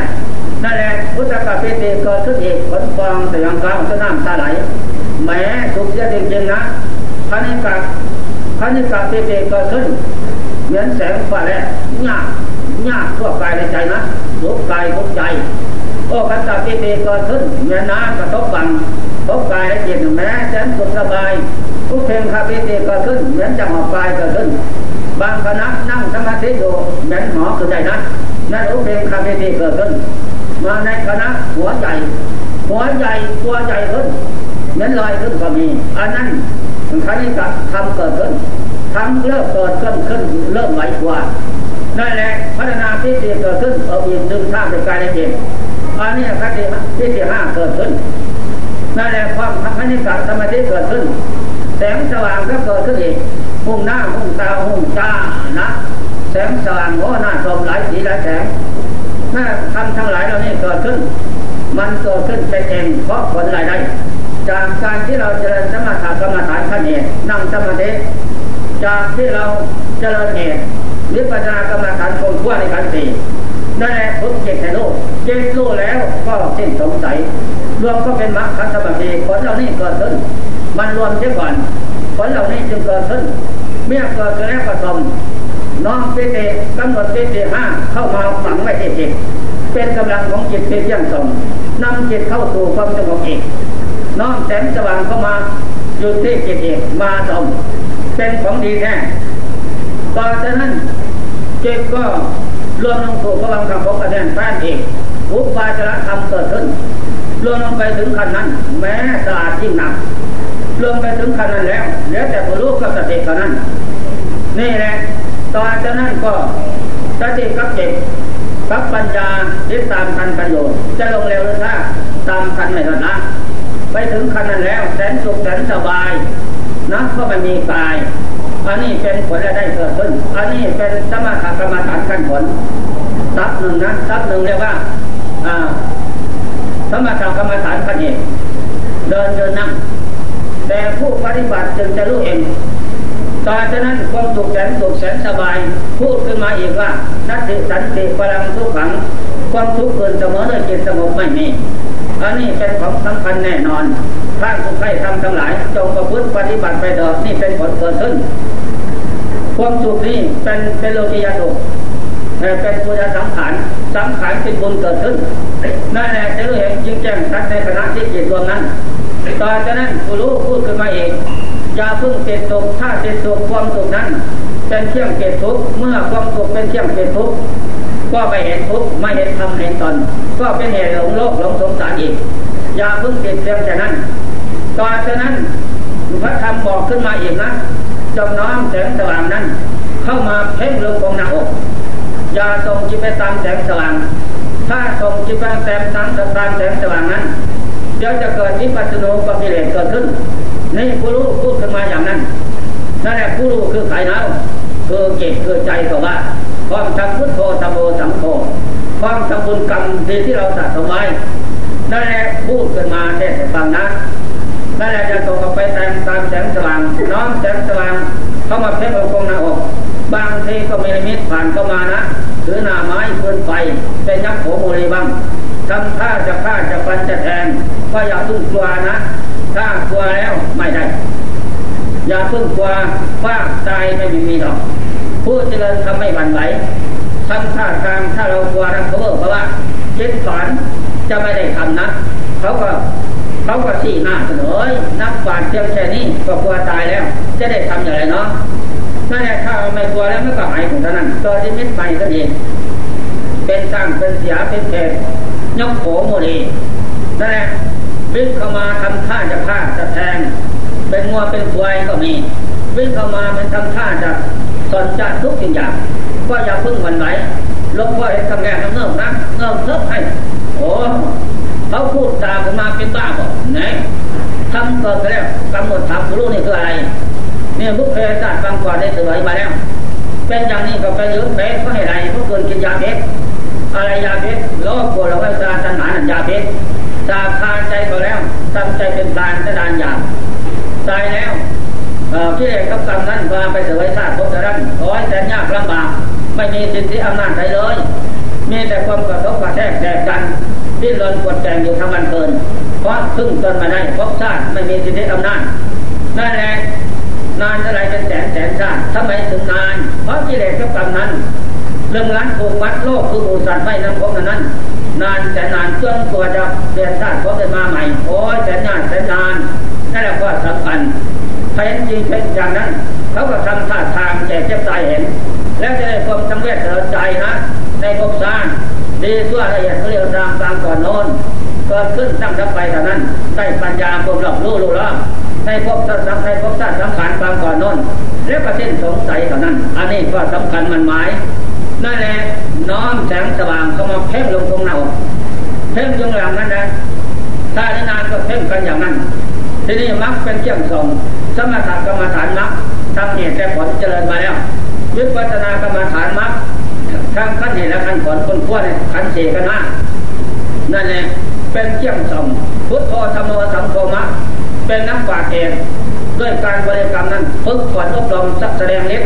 A: นั่นแหละพุทธกาเปเตเกิดขึ้นเอกผลฟองสยองกลางสน้ำตาไหลแม้ทุกข์เยอะจริงๆนะพระนิกาพระนิกาเปเตเกิดขึ้นเหมือนแสงไฟแลวยากยากทั่วกายในใจนะทุกกายทุกใจ โอ้ขันตาเปเตเกิดขึ้นเหมือนน้ำกระทบบังทบกายและจิตแม้แสนสุขสบายทุกเพลงคาปเตเกิดขึ้นเหมือนจะหอบกายเกิดขึ้น บางคณะนั่งสมาธิอยู่เหมือนหมอคือใจนะนั่นอุเพลงคาปเตเกิดขึ้น มาในคณะหัวใหญ่หัวใหญ่ตัวใหญ่ขึ้นนั้นลอยขึ้นก็มี อันนั้นคณิกะทำเกิดขึ้นทำเริ่มเกิดขึ้นขึ้นเริ่มไหวกว่านั่นแหละพัฒนาที่สี่เกิดขึ้นเอาอีกดึงท่าในกายในจิต อันนี้คติที่สี่ห้าเกิดขึ้นนั่นแหละความคณิกะสมาธิเกิดขึ้น แสงสว่างก็เกิดขึ้นอีกหุ่งหน้าหุ่งตาหุ่งตานะแสงสว่างโอ้หน้าชมหลายสีหลายแสงถ้าทำทั้งหลายเหล่านี้เกิดขึ้น มันเกิดขึ้นเป็นเองเพราะผลรายได้จากการที่เราเจริญสมถะกรรมฐานขั้นเหตุนั่งสมาธิจากที่เราเจริญเหตุวิปัสสนากรรมฐานคงขั้วในขันสี่ นั่นแหละทุกเจตโลกเจตโลแล้วก็สิ้นสงสัย รวมก็เป็นมรรคสมาธิผลเหล่านี้เกิดขึ้น มันรวมเสียก่อนผลเหล่านี้จึงเกิดขึ้น เมื่อเกิดขึ้นแล้วผสมน้อมเปเตกำหนดเปเตห้าเข้ามาฝังไว้ที่จิตเป็นกำลังของจิตที่ยังส่งนำจิตเข้าสู่ความสงบเอกน้อมแสงสว่างเข้ามาอยู่ที่จิตเอกมาสมเป็นของดีแท้ต่อจากนั้นจิตก็ รวมลงสู่พลังคำของกระแดนแฟนเอกอุปาจารธรรมเกิดขึ้นรวมลงไปถึงขั้นนั้น แม้สะอาดยิ่งหนักรวมไปถึงขั้นนั้นแล้วเหลือแต่ผู้รู้กับสติเท่านั้น นี่แหละต่อจากนั้นก็สติกับเจิตกับปัญญาที่ตามทันกันอยู่จะลงเร็วหรือช้าตามทันไม่ทันนะไปถึงขั้นนั้นแล้วแสนสุขแสนสบายนะเพราะมันมีกาย อันนี้เป็นผลและได้เกิดขึ้น อันนี้เป็นสมถกรรมฐานขั้นผลทับหนึ่งนะทับหนึ่งเรียกว่าสมถกรรมฐานขั้นเหตุเดินเดินนั่งแต่ผู้ปฏิบัติจึงจะรู้เองต่อจากนั้นความสุขแสนสุขแสนสบาย พูดขึ้นมาอีกว่านัตติสันติพลังทุกขัง ความทุกข์เกินเสมอด้วยจิตสงบไม่มี อันนี้เป็นของสำคัญแน่นอนท่านผู้ใครทำทั้งหลายจงประพฤติปฏิบัติไปเถิดนี่เป็นผลเกิดขึ้น ความสุขนี้เป็นเป็นโลกิยาสุขเป็นปุญญสังขารสังขารเป็นบุญเกิดขึ้นนั่นแหละจะรู้เห็นยิ่งแจ้งชัดในขณะที่จิตรวมนั้นต่อจากนั้นผู้รู้พูดขึ้นมาเองอย่าพึ่งเกิดสุขถ้าเกิดสุขความสุขนั้น เป็นเที่ยงเกิดทุกเมื่อความสุขเป็นเที่ยงเกิดทุก ก็ไปเห็นทุกไม่เห็นธรรมเห็นตน ก็เป็นเหตุหลงโลกหลงสงสารอีก อย่าพึ่งเกิดเพียงแค่นั้นต่อจากนั้นพระธรรมบอกขึ้นมาอีกนะจงน้อมแสงสว่างนั้น เข้ามาเพ่งลงตรงหน้าอกอย่าส่งจิตไปตามแสงสว่าง ถ้าส่งจิตไปตามตามตามแสงสว่างนั้นเดี๋ยวจะเกิดวิปัสสนุปกิเลสเกิดขึ้นนี่ผู้รู้พูดขึ้นมาอย่างนั้นนั่นแหละผู้รู้คือใครนะคือเก็บคือใจก็ว่า ความทำพุทโธธรรมโอสังโฆความทำบุญกรรมดีที่เราสะสมไว้นั่นแหละพูดขึ้นมาแค่ฟังนะนั่นแหละจะตกไปตามตามแสงสว่างน้อมแสงสว่างเข้ามาเพ่งองค์หน้าอกบางทีก็มีมิตรผ่านเข้ามานะถือหน้าไม้เกินไปเป็นยักษ์โขโมลีบ้างทำท่าจะฆ่าจะฟันจะแทงก็อย่าพึ่งกลัวนะ ถ้ากลัวแล้วไม่ได้ อย่าพึ่งกลัวว่าตายไม่มีมีหรอก ผู้เจริญทำไม่หวั่นไหวทำท่าทางถ้าเรากลัวนะเขาบอกว่าเจิตฝันจะไม่ได้ทำนะเขาก็เขาก็สี่หน้าเสนอนักปาดเพียงแค่นี้ก็กลัวตายแล้ว จะได้ทำอย่างไรเนาะนั่นแหละถ้าไม่กลัวแล้วมันก็หายไปเท่านั้นตัวที่มิตรไปก็เองเป็นสร้างเป็นเสียเป็นแผลยกโผโมดีนั่นแหละวิ่งเข้ามาทำท่าจะฆ่าจะแทงเป็นงัวเป็นควายก็มีวิ่งเข้ามาเป็นทำท่าจะ สนใจทุกสิ่งอย่างก็อย่าพึ่งวันไหวลบว่าเห็นทำแรงทำเนิ่มนะเนิ่มเทิบให้โอ้เขาพูดตามมาเป็นบ้าบอกไหนทำเกิดแล้วกำหนดทำรู้นี่คืออะไรเนี่ยบุคเพศาสตร์บางกว่าได้เสวยมาแล้ว เป็นอย่างนี้ก็ไปยืมเพชรก็ให้ไรเพราะเกินกินยาเพชรอะไรยาเพชรโลกกลัวเราไว้ตาตัณหานันยาเพชรตาคาใจก็แล้วตั้งใจเป็นการจะดานยาตายแล้ว ที่เอกกับกรรมนั้นมาไปเสวยชาติพบจะรันขอให้แสนยากลำบากไม่มีสิทธิอำนาจใดเลย มีแต่ความกระทบกระแทกแตกกันที่เลินกดแกงอยู่ทั้งวันเกิน เพราะพึ่งตนมาได้พชาติไม่มีสิทธิอำนาจนั่นแหละนานเท่าไรเป็นแสนแสนชาติทำไมถึงนาน เพราะกิเลสกับกรรมนั้นเรื่องร้านโกวัดโลกคือบูสัตว์ไม่นำพบนั้น นานแสนนานจนกว่าจะเปลี่ยนชาติพบกันมาใหม่โอ้ยแสนนานแสนนานนั่นแหละก็สำคัญ เห็นจริงเป็นอย่างนั้น เขาก็ทำท่าทางแจกเจ็บตายเห็น แล้วจะได้ความสังเวชเถิดใจนะ ในภพสร้างดีทั่วละเอียดเขาเรียกตามตามก่อนโน้นเกิดขึ้นตั้งรับไปเท่านั้นได้ปัญญาความรอบรู้รู้ล้อในภพสัตว์ในภพสัตว์สำคัญความก่อนโน้นแล้วก็เส้นสงสัยเท่านั้น อันนี้ก็สำคัญมันหมายนั่นแหละน้อมแสงสว่างเข้ามาเพ่งลงตรงเนาเพ่งยงหลังนั้นนะถ้าได้นานก็เพ่งกันอย่างนั้น ทีนี้มักเป็นเกี่ยงส่งสมถกรรมฐานมักทำเหตุแต่ผลเจริญมาแล้ววิปัสสนากรรมฐานมักทั้งขั้นเหตุและขั้นผลคนขั้วเนี่ยขั้นเสกันนะนั่นแหละเป็นเกี่ยงส่งพุทโธธรรมโอสังโฆมะเป็นนักปราชญ์เองด้วยการบริกรรมนั้นฝึกฝนอบรมสักแสดงเล็ก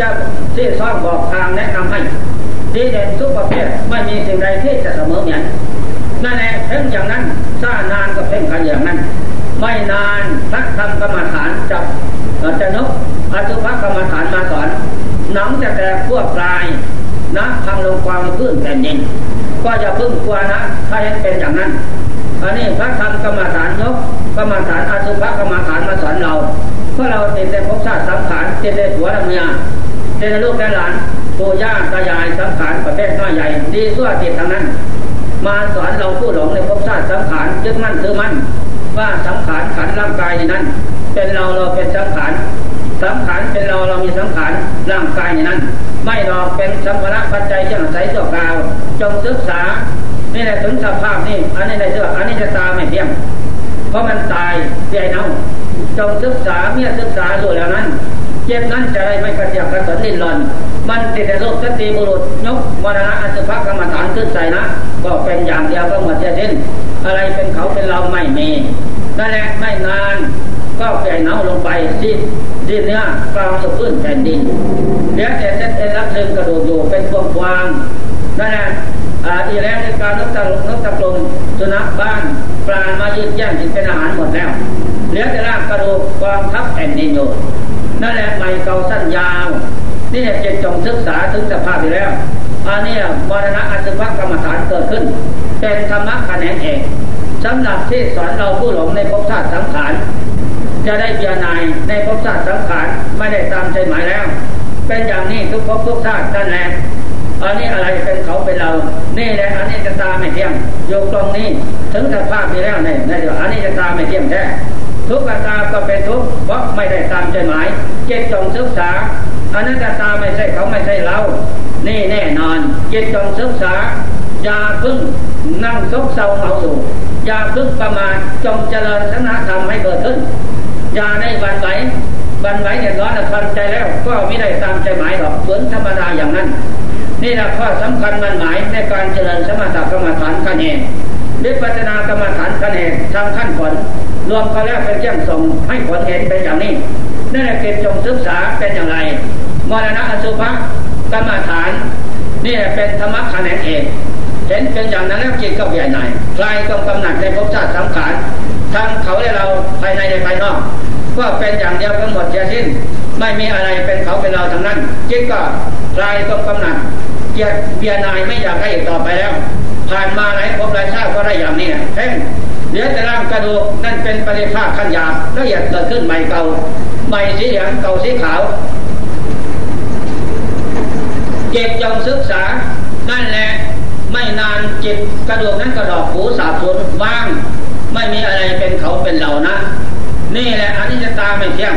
A: จะที่ซ่อนบอกทางแนะนำให้ดีเด่นทุกประเภทไม่มีสิ่งใดที่จะเสมอเหมือนนั่นแหละเพ่งอย่างนั้นสร้างนานก็เพ่งกันอย่างนั้น ไม่นานพักทำกรรมฐานจับจะนกอสุภกรรมฐานมาสอนหนังจะแตกพวกปลายนะทางลงความพื้นแผ่นดินก็อย่าพึ่งกลัวนะถ้าเห็นเป็นอย่างนั้นอันนี้พระธรรมกรรมฐานยกกรรมฐานอสุภกรรมฐานมาสอนเราเพราะเราติดในภพชาติสังขารติดในหัวลำเมียติดในลูกในหลานปู่ย่าตายายสังขารประเภทน้อยใหญ่ดีสั่วติดทางนั้น มาสอนเราผู้หลงในภพชาติสังขารยึดมั่นถือมั่น ว่าสังขารขันร่างกายนนั้น เป็นเราเราเป็นสังขารสังขารเป็นเราเรามีสังขารร่างกายนนั้น ไม่หรอกเป็นสัมภาระปัจจัยที่อาศัยตัวกาวจงศึกษานี่แหละถึงสภาพนี่อันนี้ในเรื่องอันนี้จะตาไม่เที่ยงเพราะมันตายเสียเน่าจงศึกษาเมื่อศึกษาดูแล้วนั้นเจ็บนั้นจะได้ไม่กระเจียบกระสนลิ้นหลอนมันติดในโลกสติบุรุษยกมรณะอัศภกรรมฐานขึ้นใส่นะ ก็เป็นอย่างเดียวก็หมดจะสิ้น อะไรเป็นเขาเป็นเราไม่มีนั่นแหละไม่นาน ก็แก่เน่าลงไปที่ดินเนื้อกลางสุพื้นแผ่นดินเหลือแต่เส้นเอ็นรับเชิงกระดูกอยู่เป็นพวงควางนั่นแหละอีแล้วในการนกตะลุกนกตะกลมสุนัขบ้านปลามายืดแย่งกินเป็นอาหารหมดแล้วเหลือแต่ร่างกระดูกกองทับแผ่นดินอยู่นั่นแหละไม่เก่าสั้นยาว นี่เนี่ยจิตจงศึกษาถึงสภาพอยู่แล้ว อันนี้มรณะอัศวกรรมฐานเกิดขึ้น เป็นธรรมะแขนงเอกสำหรับที่สอนเราผู้หลงในภพชาติสังขารจะได้เบียนายในภพชาติสังขารไม่ได้ตามใจหมายแล้ว เป็นอย่างนี้ทุกภพทุกชาตินั่นแหละอันนี้อะไรเป็นเขาเป็นเรา นี่แหละอันนี้จะตาไม่เที่ยงโยกตรงนี้ถึงสภาพที่แล้วเนี่ยนเดี๋ยวอันนี้จะตาไม่เที่ยงแท้ทุกตาก็เป็นทุกเพราะไม่ได้ตามใจหมาย เจตจงศึกษาอันนั้นตาไม่ใช่เขาไม่ใช่เรา นี่แน่นอนเจตจงศึกษาอย่าพึ่งนั่งซกเซาเมาสู่อย่าพึ่งประมาทจงเจริญสนาธรรมให้เกิดขึ้นอย่าได้บันไหวบันไหวเดือดร้อนทันใจแล้ว ก็ไม่ได้ตามใจหมายหรอกฝืนธรรมดาอย่างนั้น นี่แหละข้อสำคัญมันหมายในการเจริญสมถกรรมฐานขั้นเองวิปัสนากรรมฐานขั้นเองทางขั้นผลรวมกันแล้วเป็นแจ้งส่งให้ผลเห็นเป็นอย่างนี้นั่นแหละเก็บจงศึกษาเป็นอย่างไรมรณะอสุภะ กรรมฐานนี่เป็นธรรมะแขนงเองเห็นเป็นอย่างนั้นแล้วจิตก็เบียดหน่ายคลายต้องกำหนัดในภพชาติสังขารทั้งเขาและเราภายในและภายนอกก็เป็นอย่างเดียวกันหมดเสียสิ้น ไม่มีอะไรเป็นเขาเป็นเราทั้งนั้น จิตก็คลายต้องกำหนัดเกียดเบียนายไม่อยากให้ต่อไปแล้ว ผ่านมาไหลายภพหลายชาติก็ได้อย่างนี้เพ่งเหลือแต่ร่างกระดูกนั่นเป็นปริภาคขั้นหยาบละเอียดเกิดขึ้นใหม่เก่าใหม่สีเหลืองเก่าสีขาว เก็บจงศึกษา นั่นแหละไม่นานจิตกระดูกนั้นกระดอกหูสาบสูญว่าง ไม่มีอะไรเป็นเขาเป็นเรานะ นี่แหละอันนี้จตาไม่เที่ยง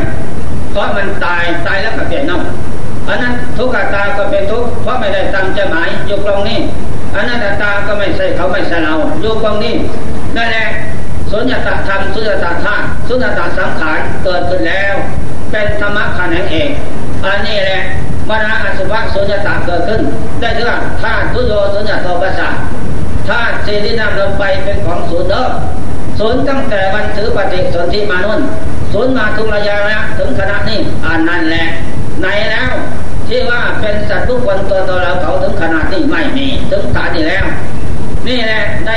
A: เพราะมันตายตายแล้วก็เปลี่ยนน่าอันนั้นทุกขตาก็เป็นทุกเพราะไม่ได้ตั้งใจหมายอยู่ตรงนี้อันนั้นตาก็ไม่ใช่เขาไม่ใช่เราอยู่ตรงนี้นั่นแหละสุญญตาธรรมสุญญตาธาตุสุญญตาสังขารเกิดขึ้นแล้ว เป็นธรรมะขันธ์เองอันนี้แหละ มรณะอสุภะสุญญตาเกิดขึ้น ได้ถึงธาตุทุโยสุญญตโตปัสสะธาตุสีที่นำลงไปเป็นของศูนย์เด้อศูนย์ตั้งแต่วันถือปฏิสนธิมานุนศูนย์มาทุกระยะแล้วถึงขณะนี้อ่านนั่นแหละไหนแล้วที่ว่าเป็นสัตว์ทุกคนตัวตัวเราเขาถึงขนาดนี้ไม่มีถึงฐานนี้แล้ว นี่แหละได้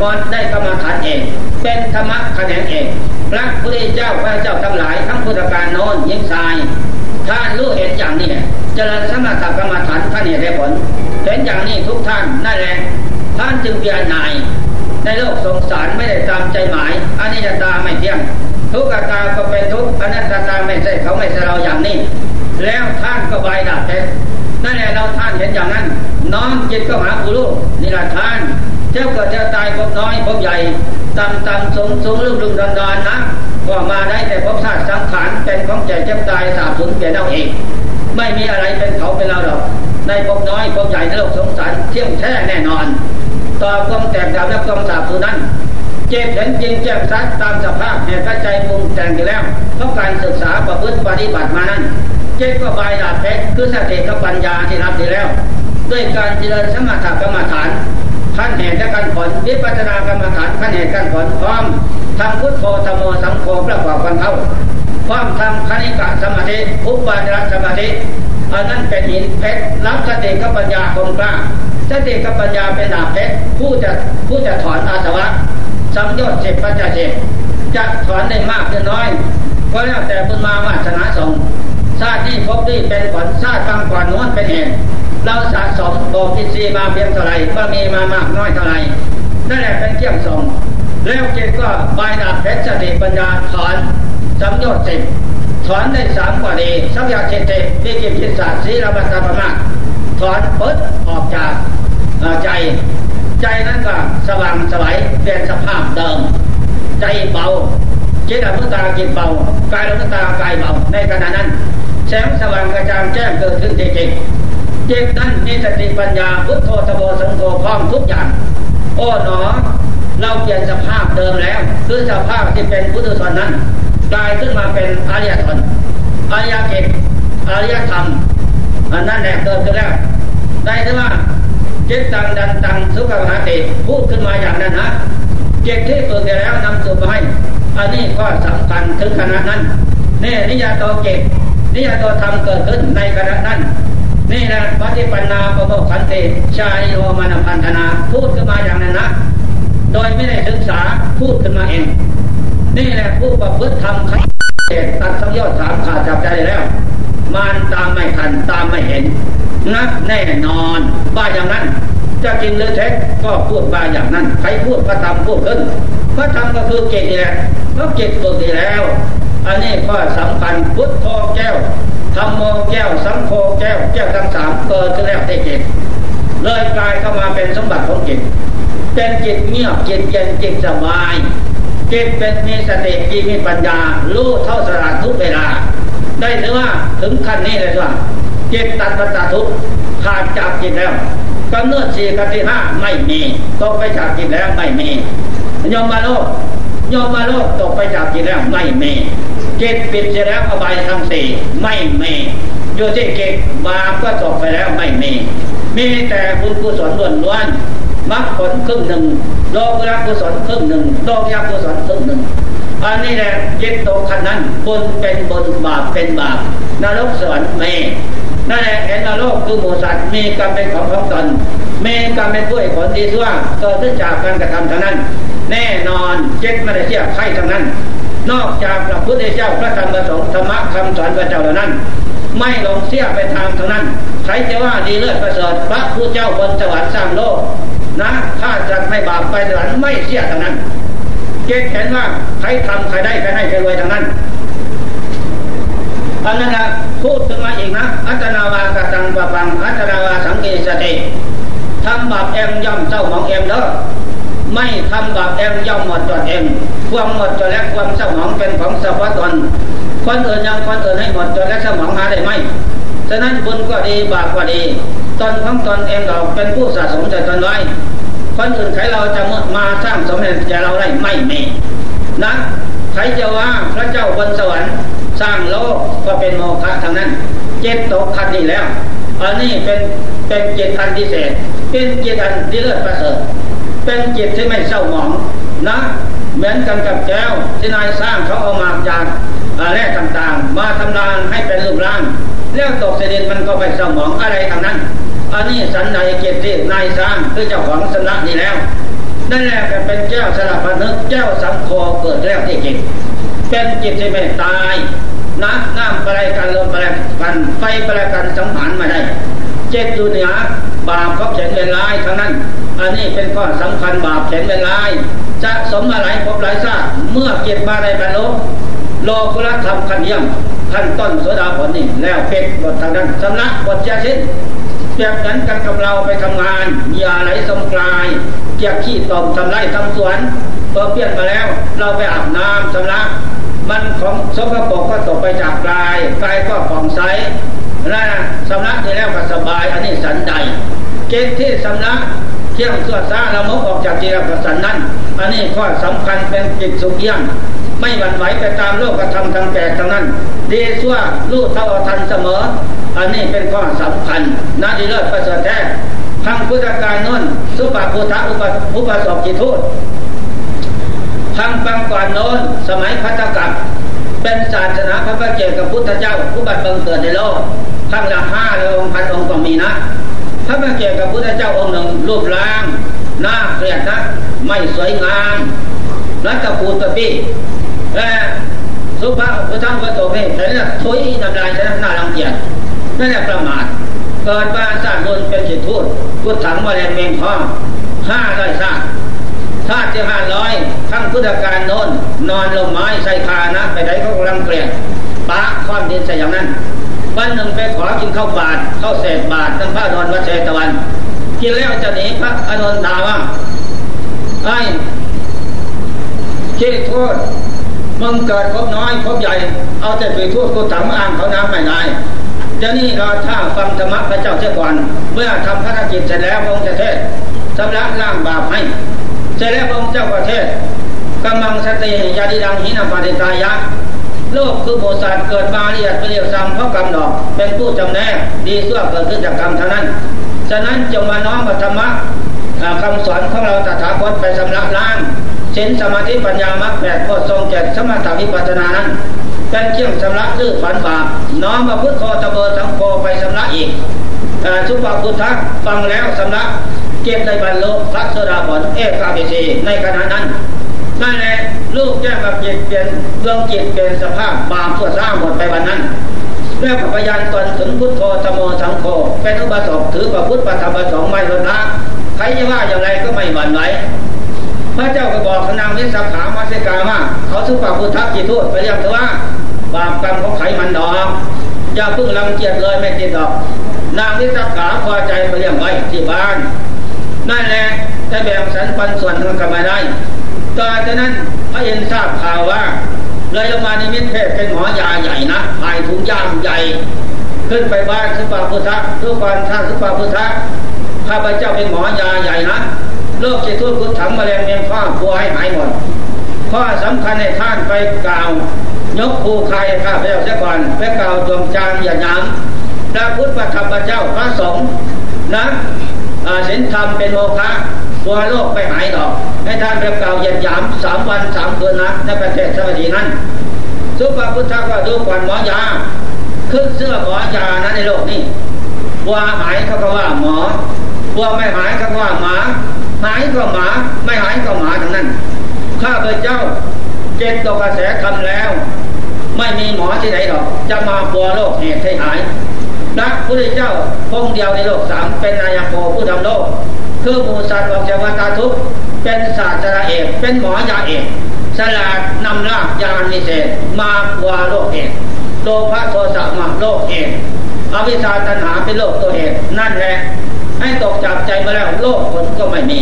A: มอนได้กรรมฐานเอง เป็นธรรมะแขนงเองพระพุทธเจ้าพระเจ้าทั้งหลายทั้งพุทธการโน้นยิ่งทราย ท่านรู้เห็นอย่างนี้เจริญสมถกรรมฐานท่านเห็นได้ผล เห็นอย่างนี้ทุกท่านนั่นแหละท่านจึงเบียนาย ในโลกสงสารไม่ได้ตามใจหมายอันนี้จตาไม่เที่ยง ทุกตาก็เป็นทุกอนัตตาไม่ใช่เขาไม่ใช่เราอย่างนี้ แล้วท่านก็ใบดับเองนั่นแหละเราท่านเห็นอย่างนั้น น้อมจิตก็หาผู้รู้นี่แหละท่านเจ้าเกิดเจ้าตายพบน้อยพบใหญ่ต่ำต่ำสูงสูงลุ่มลุ่มดอนดอนนะ ก็มาได้แต่พบธาตุสังขารเป็นของใจเจ็บตายสาบสูญเปลี่ยนเอาเอง ไม่มีอะไรเป็นเขาเป็นเราหรอก ในพบน้อยพบใหญ่ในโลกสงสารเที่ยงแท้แน่นอน ต่อความแตกดับและความสาบสูญนั้นเจ็บเห็นจริงแจ่มชัดตามสภาพแห่งใจปรุงแต่งอยู่แล้วเพราะการศึกษาประพฤติปฏิบัติมานั้นเจ็บก็บายดาบเพชรคือสติกับปัญญาที่รับดีแล้ว ด้วยการเจริญสมถกรรมฐานขั้นแห่งการผลวิปัสสนากรรมฐานขั้นแห่งการผลพร้อม ทำพุทโธธรรมโมสังโฆประกอบกันเข้าพร้อมทำคณิกะสมาธิอุปาจารสมาธิอันนั้นเป็นหินเพชรรับสติกับปัญญาคมกล้าสติกับปัญญาเป็นดาบเพชรผู้จะผู้จะถอนอาสวะสัมยศเจ็บปัญญาเจ็บจะถอนได้มากหรือน้อย ก็แล้วแต่บุญมาวาสนาสงชาตินี้พบที่เป็นผลชาติกลางก่อนโน้นเป็นเหตุเราสะสมโบกิซีมาเพียงเท่าไรก็มีมามากน้อยเท่าไรนั่นแหละเป็นเกี่ยงสอง แล้วจิตก็บายดาบเพชรสติปัญญาถอนสัมยศสิบถอนได้สามกว่าดีสัมยาเจตเตวิกิจิตศาสตร์ศีลปัตตปมาถอนเปิดออกจากใจ ใจนั้นก็สว่างสวัยเปลี่ยนสภาพเดิม ใจเบาจิตอนุตาจิตเบากายอนุตากายเบาในขณะนั้น แสงสว่างกระจ่างแจ้งเกิดขึ้นจริงจิตนั้นมีสติปัญญาพุทโธตโบสังโฆพร้อมทุกอย่าง โอ้หนอ เราเปลี่ยนสภาพเดิมแล้ว คือสภาพที่เป็นพุทธศาสนั้น กลายขึ้นมาเป็นอริยธรรมอริยเกตอริยธรรมอันนั้นแหละเกิดขึ้นแล้ว ได้ที่ว่าจิตตังดันตังสุขวาติพูดขึ้นมาอย่างนั้นนะเจ็ตที่ฝึกแล้วนำสู่ไปอันนี้ก็สำคัญถึงขนาดนั้นนี่นิยาโตเกตนิยาโตธรรมเกิดขึ้นในขณะนั้น นี่แหละปฏิปันนาประโมขันติชาลิโยมานพันธนา พูดขึ้นมาอย่างนั้นนะ โดยไม่ได้ศึกษาพูดขึ้นมาเอง นี่แหละผู้ประพฤติธรรมขันตัดสังยชน์สามขาดจับใจแล้ว มานตามไม่ทันตามไม่เห็นนักแน่นอนว่าอย่างนั้น จะจริงหรือเท็จก็พูดมาอย่างนั้น ใครพูดพระธรรมพูดขึ้น พระธรรมก็คือเกตนี่แหละเพราะเกตตัวดีแล้ว อันนี้ก็สำคัญพุทธโธแก้วธรรมโมแก้ว สังโฆแก้วแก้วทั้งสามเกิดขึ้นแล้วได้จิตเลยกลายเข้ามาเป็นสมบัติของจิต เป็นจิตเงียบจิตเย็นจิตสบาย จิตเป็นมีสติจิตมีปัญญารู้เท่าสละทุกเวลา ได้ถือว่าถึงขั้นนี้เลยว่าจิตตัดปัตทุกขาดจากจิตแล้วกำเนิดสี่กับที่ห้าไม่มีตกไปจากจิตแล้วไม่มียมมาโลกยมมาโลกตกไปจากจิตแล้วไม่มีจิตปิดเสียแล้วอบายทั้งสี่ไม่มีอยู่ที่เกตบาปก็จบไปแล้วไม่มีมีแต่บุญกุศลล้วนล้วน มรรคผลครึ่งหนึ่งโลกุรกุศลครึ่งหนึ่งโลกยากุศลครึ่งหนึ่งอันนี้แหละจิตตกขันนั้นบุญเป็นบุญบาปเป็นบาปนรกสวรรค์เมนั่นแหละเห็นนรกคือหมูสัตว์มีกรรมเป็นของของตนมีกรรมเป็นด้วยผลดีชั่วเกิดขึ้นจากการกระทำเท่านั้น แน่นอนเจ็ดไม่ได้เทียบใครทั้งนั้น นอกจากพระพุทธเจ้าพระธรรมประสงค์ธรรมะคำสอนพระเจ้าเหล่านั้น ไม่ลงเสียไปทางเท่านั้นใครจะว่าดีเลิศประเสริฐพระผู้เจ้าบนสวรรค์สร้างโลก นะถ้าจะไม่บาปไปสวรรค์ไม่เสียเท่านั้น เกตเห็นว่าใครทำใครได้ใครให้ใครรวยทั้งนั้นอันนั้นนะพูดขึ้นมาอีกนะอัตนาวากตังปะปังอัตนาวาสังเกสติทำบาปเอ็มย่อมเจ้าของเอ็มเด้อไม่ทำบาปเอ็มย่อมหมดจดเอ็มความหมดจดและความสมองเป็นของสรรพตนคนอื่นยังคนอื่นให้หมดจดและสมองหาได้ไหมฉะนั้นบุญก็ดีบาปก็ดี ตนของตนเองเราเป็นผู้สะสมใจตนไว้คนอื่นใครเราจะมาสร้างสมเด็จใจเราได้ไม่มีนะใครจะว่าพระเจ้าบนสวรรค์สร้างโลกก็เป็นโมฆะทางนั้น เจ็ดตกคันนี้แล้วอันนี้เป็นเป็นเจ็ดคันพิเศษ เป็นเจ็ดอันที่เลิศประเสริฐเป็นจิตที่ไม่เศร้าหมองนะเหมือนกันกับแก้วที่นายสร้างเขาเอามาจากแร่ต่างๆ มาทำลานให้เป็นรูปร่างแล้วตกเสด็จมันก็ไปเศร้าหมองอะไรทางนั้น อันนี้สันในเกียรตินายสร้างคือเจ้าของสำนักนี้แล้วนั่นแหละเป็นแก้วสลับพนึกแก้วสังคอเกิดแล้วที่จริงเป็นจิตที่ไม่ตายน้ำน้ำประไรกันลมประไรกันไฟประไรกันสังหารมาได้ เจ็ดอยู่เหนือบาปเขาเขียนเป็นลายทั้งนั้น อันนี้เป็นข้อสำคัญบาปเขียนเป็นลายจะสมอะไรพบหลายซาเมื่อเก็บมาในบรรลุโลกุลธรรมขันเยี่ยมขั้นต้นโสดาผลนี่แล้วเป็ดบททางนั้นสำนักบทเจ้าชิ้น เปรียบนั้นกันกับเราไปทำงานอย่าไหลสมกลายเกียกขี้ตอมทำไรทำสวนพอเปลี่ยนมาแล้ว เราไปอาบน้ำสำนักมันของสกปรกก็ตกไปจากกายกายก็ผ่องใสนะสำนักที่แล้วก็สบาย อันนี้สันใด เกณฑ์ที่สำนักเที่ยงสวดซาละมกออกจากจีรกสันนั้น อันนี้ข้อสำคัญเป็นจิตสุขเยี่ยมไม่หวั่นไหวไปตามโลกธรรมทางแก่ทางนั้น ดีสั่วรู้เท่าทันเสมอ อันนี้เป็นข้อสำคัญนาดีเลิศประเสริฐแท้ทางพุทธการน้นสุปาพุทธอุปอุปสอบจิตทูตทางปังก่อนโน้นสมัยพัทธกับเป็นศาสนาพระพุทธเจ้ากับพุทธเจ้า ผู้บัติบังเกิดในโลกข้างละห้าเลยองค์พันองค์ก็มีนะ พระพุทธเจ้ากับพุทธเจ้าองค์หนึ่งรูปร่างหน้าเกลียดนะไม่สวยงามรัตปูตปีและสุภาพพระธรรมพระโตเมแต่เนี่ยทุยน้ำลายใช่น่ารังเกียจ นั่นแหละประมาทเกิดมาสร้างโดนเป็นจิตทูตพุทถังมาแรงเมงพ่อห้าร้อยสร้างชาติที่ห้าร้อยทั้งพุทธการโน้นนอนลงไม้ใส่คานะ ไปไหนก็กำลังเกลียดปะค้อนดินใส่อย่างนั้น วันหนึ่งไปขอกินข้าวบาทข้าวเศษบาททั้งพระนอนวัดเชตวัน กินแล้วจะหนีพระอนุนถาว่าไอ้คิดโทษมึงเกิดพบน้อยพบใหญ่ เอาแต่ไปทั่วกูถังอ่างเขาน้ำไม่ได้ จะนี่เราถ้าฟังธรรมะพระเจ้าเสียก่อน เมื่อทำพรกิจเสร็จแล้วพระองค์จะเทศสำลักล่างบาปให้เสร็จแล้วพระองค์เจ้าประเทศกำลังสติยาดิดังหินาปฏิตายะโลกคือโบสถ์เกิดมาเรียดเปรียวซ้ำเพราะกรรมดอก เป็นผู้จำแนกดีสั่วเกิดขึ้นจากกรรมเท่านั้น ฉะนั้นจงมาน้อมธรรมะคำสอนของเราตถาคตไปสำลักล้างเช่นสมาธิปัญญามรรคแปดโพทรงแก่สมถะวิปัสสนานั้น เป็นเครื่องชำระลื้อฝันบาปน้อมมาพุทโธตะเบอสังโฆไปชำระอีกสุภาพุทธฟังแล้วสำนักเก็บในบรรลุพระโสดาผลเอกาเบสีในขณะนั้นนั่นแหละลูกแก้กับจิตเปลี่ยนดวงจิตเปลี่ยนสภาพบาปทั่วสร้างหมดไปวันนั้นแล้วพยานตนถึงพุทโธธโมสังโฆเป็นอุบาสกถือพระพุทธปธรรมประสงค์ไม่ลดละใครจะว่าอย่างไรก็ไม่หวั่นไหวพระเจ้าก็บอกนางวิสาขามาเสกาว่าเขาสุภาพุทธจิตทูตไปเรียกเธอว่า บาปกรรมของไขมันดอกอย่าเพิ่งรังเกียจเลยไม่ติดดอก นางวิสาขาพอใจไปเรียกไว้ที่บ้านนั่นแหละแต่แบ่งสรรปันส่วนทางกันมาได้ต่อจากนั้นพระเอ็นทราบข่าวว่าเลยลงมาในมิตรเพศเป็นหมอยาใหญ่นะหายถุงยางใหญ่ ขึ้นไปบ้านสุปาพุทธะทุกวันท่านสุปาพุทธะข้าพเจ้าเป็นหมอยาใหญ่นะโรคจิตทุกข์กุถังมะเร็งเมียนฟ้าปัวให้หายหมดข้อสำคัญในท่านไปกล่าว ยกภูใครข้าพเจ้าเสียก่อนไปกล่าวจงจางอย่าหยามพระพุทธธรรมเจ้าพระสงฆ์นะศีลธรรมเป็นโมฆะตัวโลกไปหายดอก ให้ท่านเรียกกล่าวเหยียดหยามสามวันสามคืนนะในประเทศสวัสดีนั้น สุภาพุทธก็ดูก่อนหมอยาขึ้นเสื้อหมอยานะในโลกนี้ว่าหายเขาก็ว่าหมอว่าไม่หายเขาก็ว่าหมาหายก็หมาไม่หายก็หมาทั้งนั้นข้าพเจ้าเจ็ดตกกระแสคำแล้ว ไม่มีหมอที่ไหนหรอก จะมาปัวโรคเหตุให้หายนักพระเจ้าพงเดียวในโลกสามเป็นนายโกผู้ทำโลก คือมูสัตว์บอกจะวัตาทุกเป็นศาสตราเอกเป็นหมอยาเอกสลาดนำลากยานิเศษมาปัวโรคเอกโลภะโทสะมาโรคเอกอวิชาตัณหาเป็นโลกตัวเอกนั่นแหละให้ตกจากใจมาแล้วโลกผลก็ไม่มี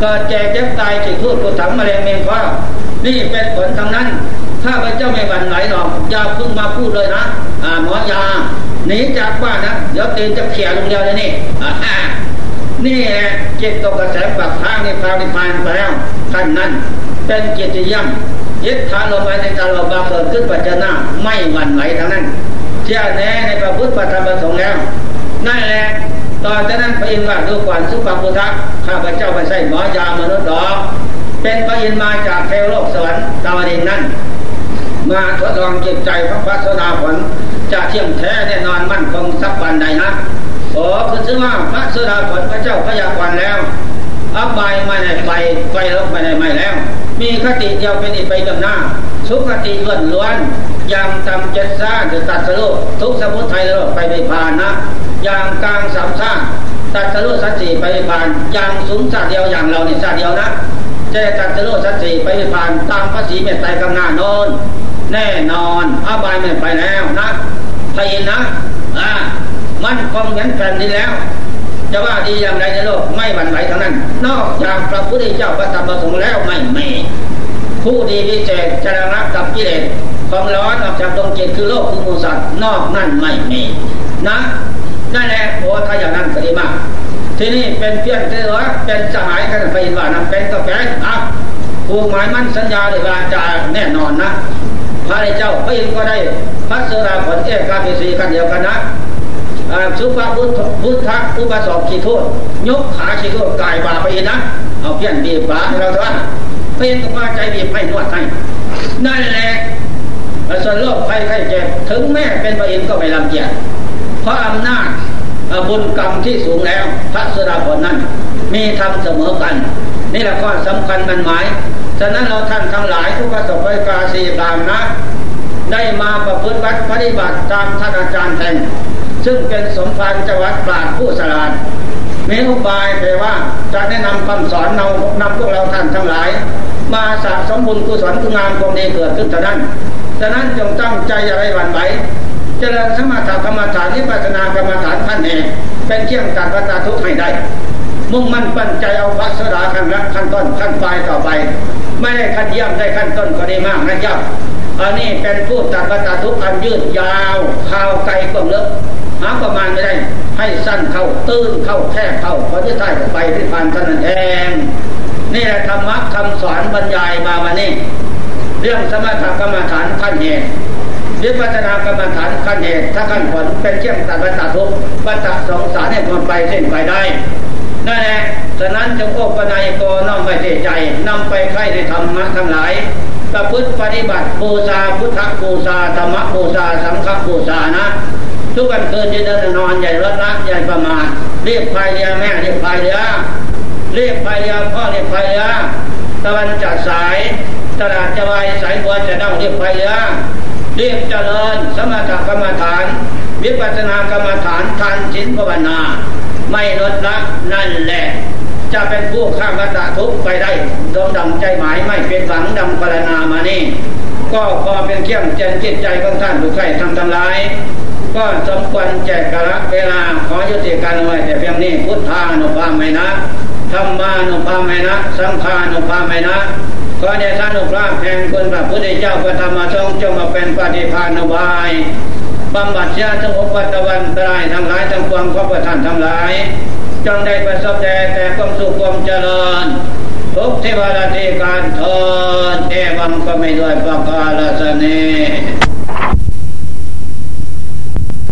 A: เกิดแก่เจ็บตายจิตพูดกูถังมะเร็งเมงฟ้านี่เป็นผลทั้งนั้น ถ้าพระเจ้าไม่บันไหลหรอกอย่าพึ่งมาพูดเลยนะอ่าหมอยาหนีจากบ้านนะเดี๋ยวเตีนจะเขี่ยลงเดียวเลยนี่อ่านี่แหละจิตตกกระแสปักทางในพานิพานไปแล้วท่านนั้น เป็นเกียรติยมยึดขานลงไปในตาลบาเกิดขึ้นปัจจนาไม่หวั่นไหวทั้งนั้นเชื่อแน่ในพระพุทธธรรมประสงค์แล้วนั่นแหละตอนนั้นพระอินทร์ว่าดูก่อนสุภาพุทธะข้าพเจ้าไม่ใช่หมอยามนุษย์ดอกเป็นพระอินทร์มาจากเทวโลกสวรรค์ดาวดินนั่น มาทดลองจิตใจพระพัสดาผล จะเที่ยงแท้แน่นอนมั่นคงสักวันใดนะโอ้คือชื่อว่าพระสดาผลพระเจ้าพยากรแล้วอับบายไม่ได้ไฟไฟลบไม่ได้ไม่แล้ว มีคติเดียวเป็นอีกไปกับหน้า สุขติล้วนล้วนอย่างตำเจ็ดซ่าหรือตัดสรุปทุกสมุทัยโลกไปไปผ่านนะ อย่างกลางสามชาติตัดสรุสัจสีไปผ่าน อย่างสูงชาติเดียวอย่างเราเนี่ยชาติเดียวนะจะตัดสรุสัจสีไปผ่านตามภาษีเมตไตรกำนาโนน แน่นอนอาบายไม่ไปแล้วนะพยินนะอ่ามันคงเหมือนแผ่นดินแล้ว จะว่าดีอย่างไรในโลกไม่หวั่นไหวทั้งนั้น นอกจากพระพุทธเจ้าประทับประสงค์แล้วไม่มีผู้ดีวิเศษจะระงับกับกิเลสความร้อนออกจากดวงจิตคือโลกคือมูสัตว์นอกนั่นไม่มีนะนั่นแหละโอ้ถ้าอย่างนั้นก็ดีมาก ที่นี่เป็นเพื่อนเถือเป็นสหายกันไปว่านั้นเป็นกาแฟอะผูกหมายมั่นสัญญาเลยว่าจะแน่นอนนะ พระเจ้าพระอินทร์ก็ได้พระเสราผลเอกาพิสีกันเดียวกันนะสุภาพุทธพุทธอุปสอบขีโทษ ยกขาขีโทษกายบาไปนะ เอาเพี้ยนบีบฝาเราเถอะเพี้ยนก็ว่าใจบีบให้นวดให้นั่นแหละส่วนโรคภัยไข้เจ็บถึงแม่เป็นพระอินทร์ก็ไม่ลำเกียจเพราะอำนาจบุญกรรมที่สูงแล้วพระสดาผลนั้น มีธรรมเสมอกัน นี่แหละข้อสำคัญมันหมาย ฉะนั้นเราท่านทั้งหลายทุกประสบกาสีตามนะ ได้มาประพฤติวัดปฏิบัติตามท่านอาจารย์แทนซึ่งเป็นสมภารจังหวัดปราดผู้สลาดมีอุบายแปลว่าจะแนะนำคำสอนเรานำพวกเราท่านทั้งหลาย มาสะสมบุญกุศลคุณงามความดีเกิดขึ้นเท่านั้นฉะนั้นจงตั้งใจอะไรหวั่นไหวเจริญสมาธิกรรมฐานนิพพานากรรมฐานขั้นเองเป็นเครื่องตัดวัฏทุกข์ให้ได้ มุ่งมั่นปั้นใจเอาพระสดาขั้นละขั้นต้นขั้นปลายต่อไป ไม่ได้ขั้นเยี่ยมได้ขั้นต้นก็ได้มากนะยับอันนี้เป็นผู้ตัดวัฏทุกข์อันยืดยาวข่าวไกลกว่าเลิกหาประมาณไม่ได้ ให้สั้นเข้าตื้นเข้าแคบเข้าพอจะได้ไปที่พันท่านั้นเองนี่แหละธรรมะคำสอนบรรยายมาวันนี้เรื่องสมถกรรมฐานขั้นเหตุวิปัสนากรรมฐานขั้นเหตุถ้าขั้นผลเป็นเชี่ยงตัดวัฏทุกวัฏสองสารให้มันไปเส้นไปได้ นั่นแหละฉะนั้นจงโอปนายกน้อมไปเใจนำไปใครในธรรมะทั้งหลายประพฤติปฏิบัติบูชาพุทธบูชาธรรมบูชาสังฆบูชานะ ทุกวันคืนที่เดินนอนใหญ่รถละใหญ่ประมาทเรียกพายเรือแม่เรียกพายเรือเรียกพายเรือพ่อเรียกพายเรือตะวันจัดสายตลาดจะวายสายบัวจะเด้าเรียกพายเรือเรียกเจริญสมถกรรมฐาน วิปัสสนากรรมฐานทานชินภาวนา ไม่ลดละนั่นแหละ จะเป็นผู้ข้ามวัฏทุกไปได้ดวงดำใจหมายไม่เป็นหวังดำปรนามานี่ ก็พอเป็นเขี้ยมเจนจิตใจของท่านผู้ใครทำทำลาย ก็สมควรแจกกระเวลาขอยุติการไว้แต่เพียงนี้พุทธานุภาพไม่นะธรรมานุภาพไม่นะ สังฆานุภาพไม่นะขอในท่านอุปราชแห่งคุณพระพุทธเจ้าพระธรรมทรงจงมาเป็นปฏิภาณบาย บำบัดชาทั้งบปัตวันตรายทั้งหลายทั้งความข้อประทานทั้งหลายจงได้ประสบแต่แต่ความสุขความเจริญ ทุกเทวราธิการทนเทวังก็ไม่ด้วยประกาศสเน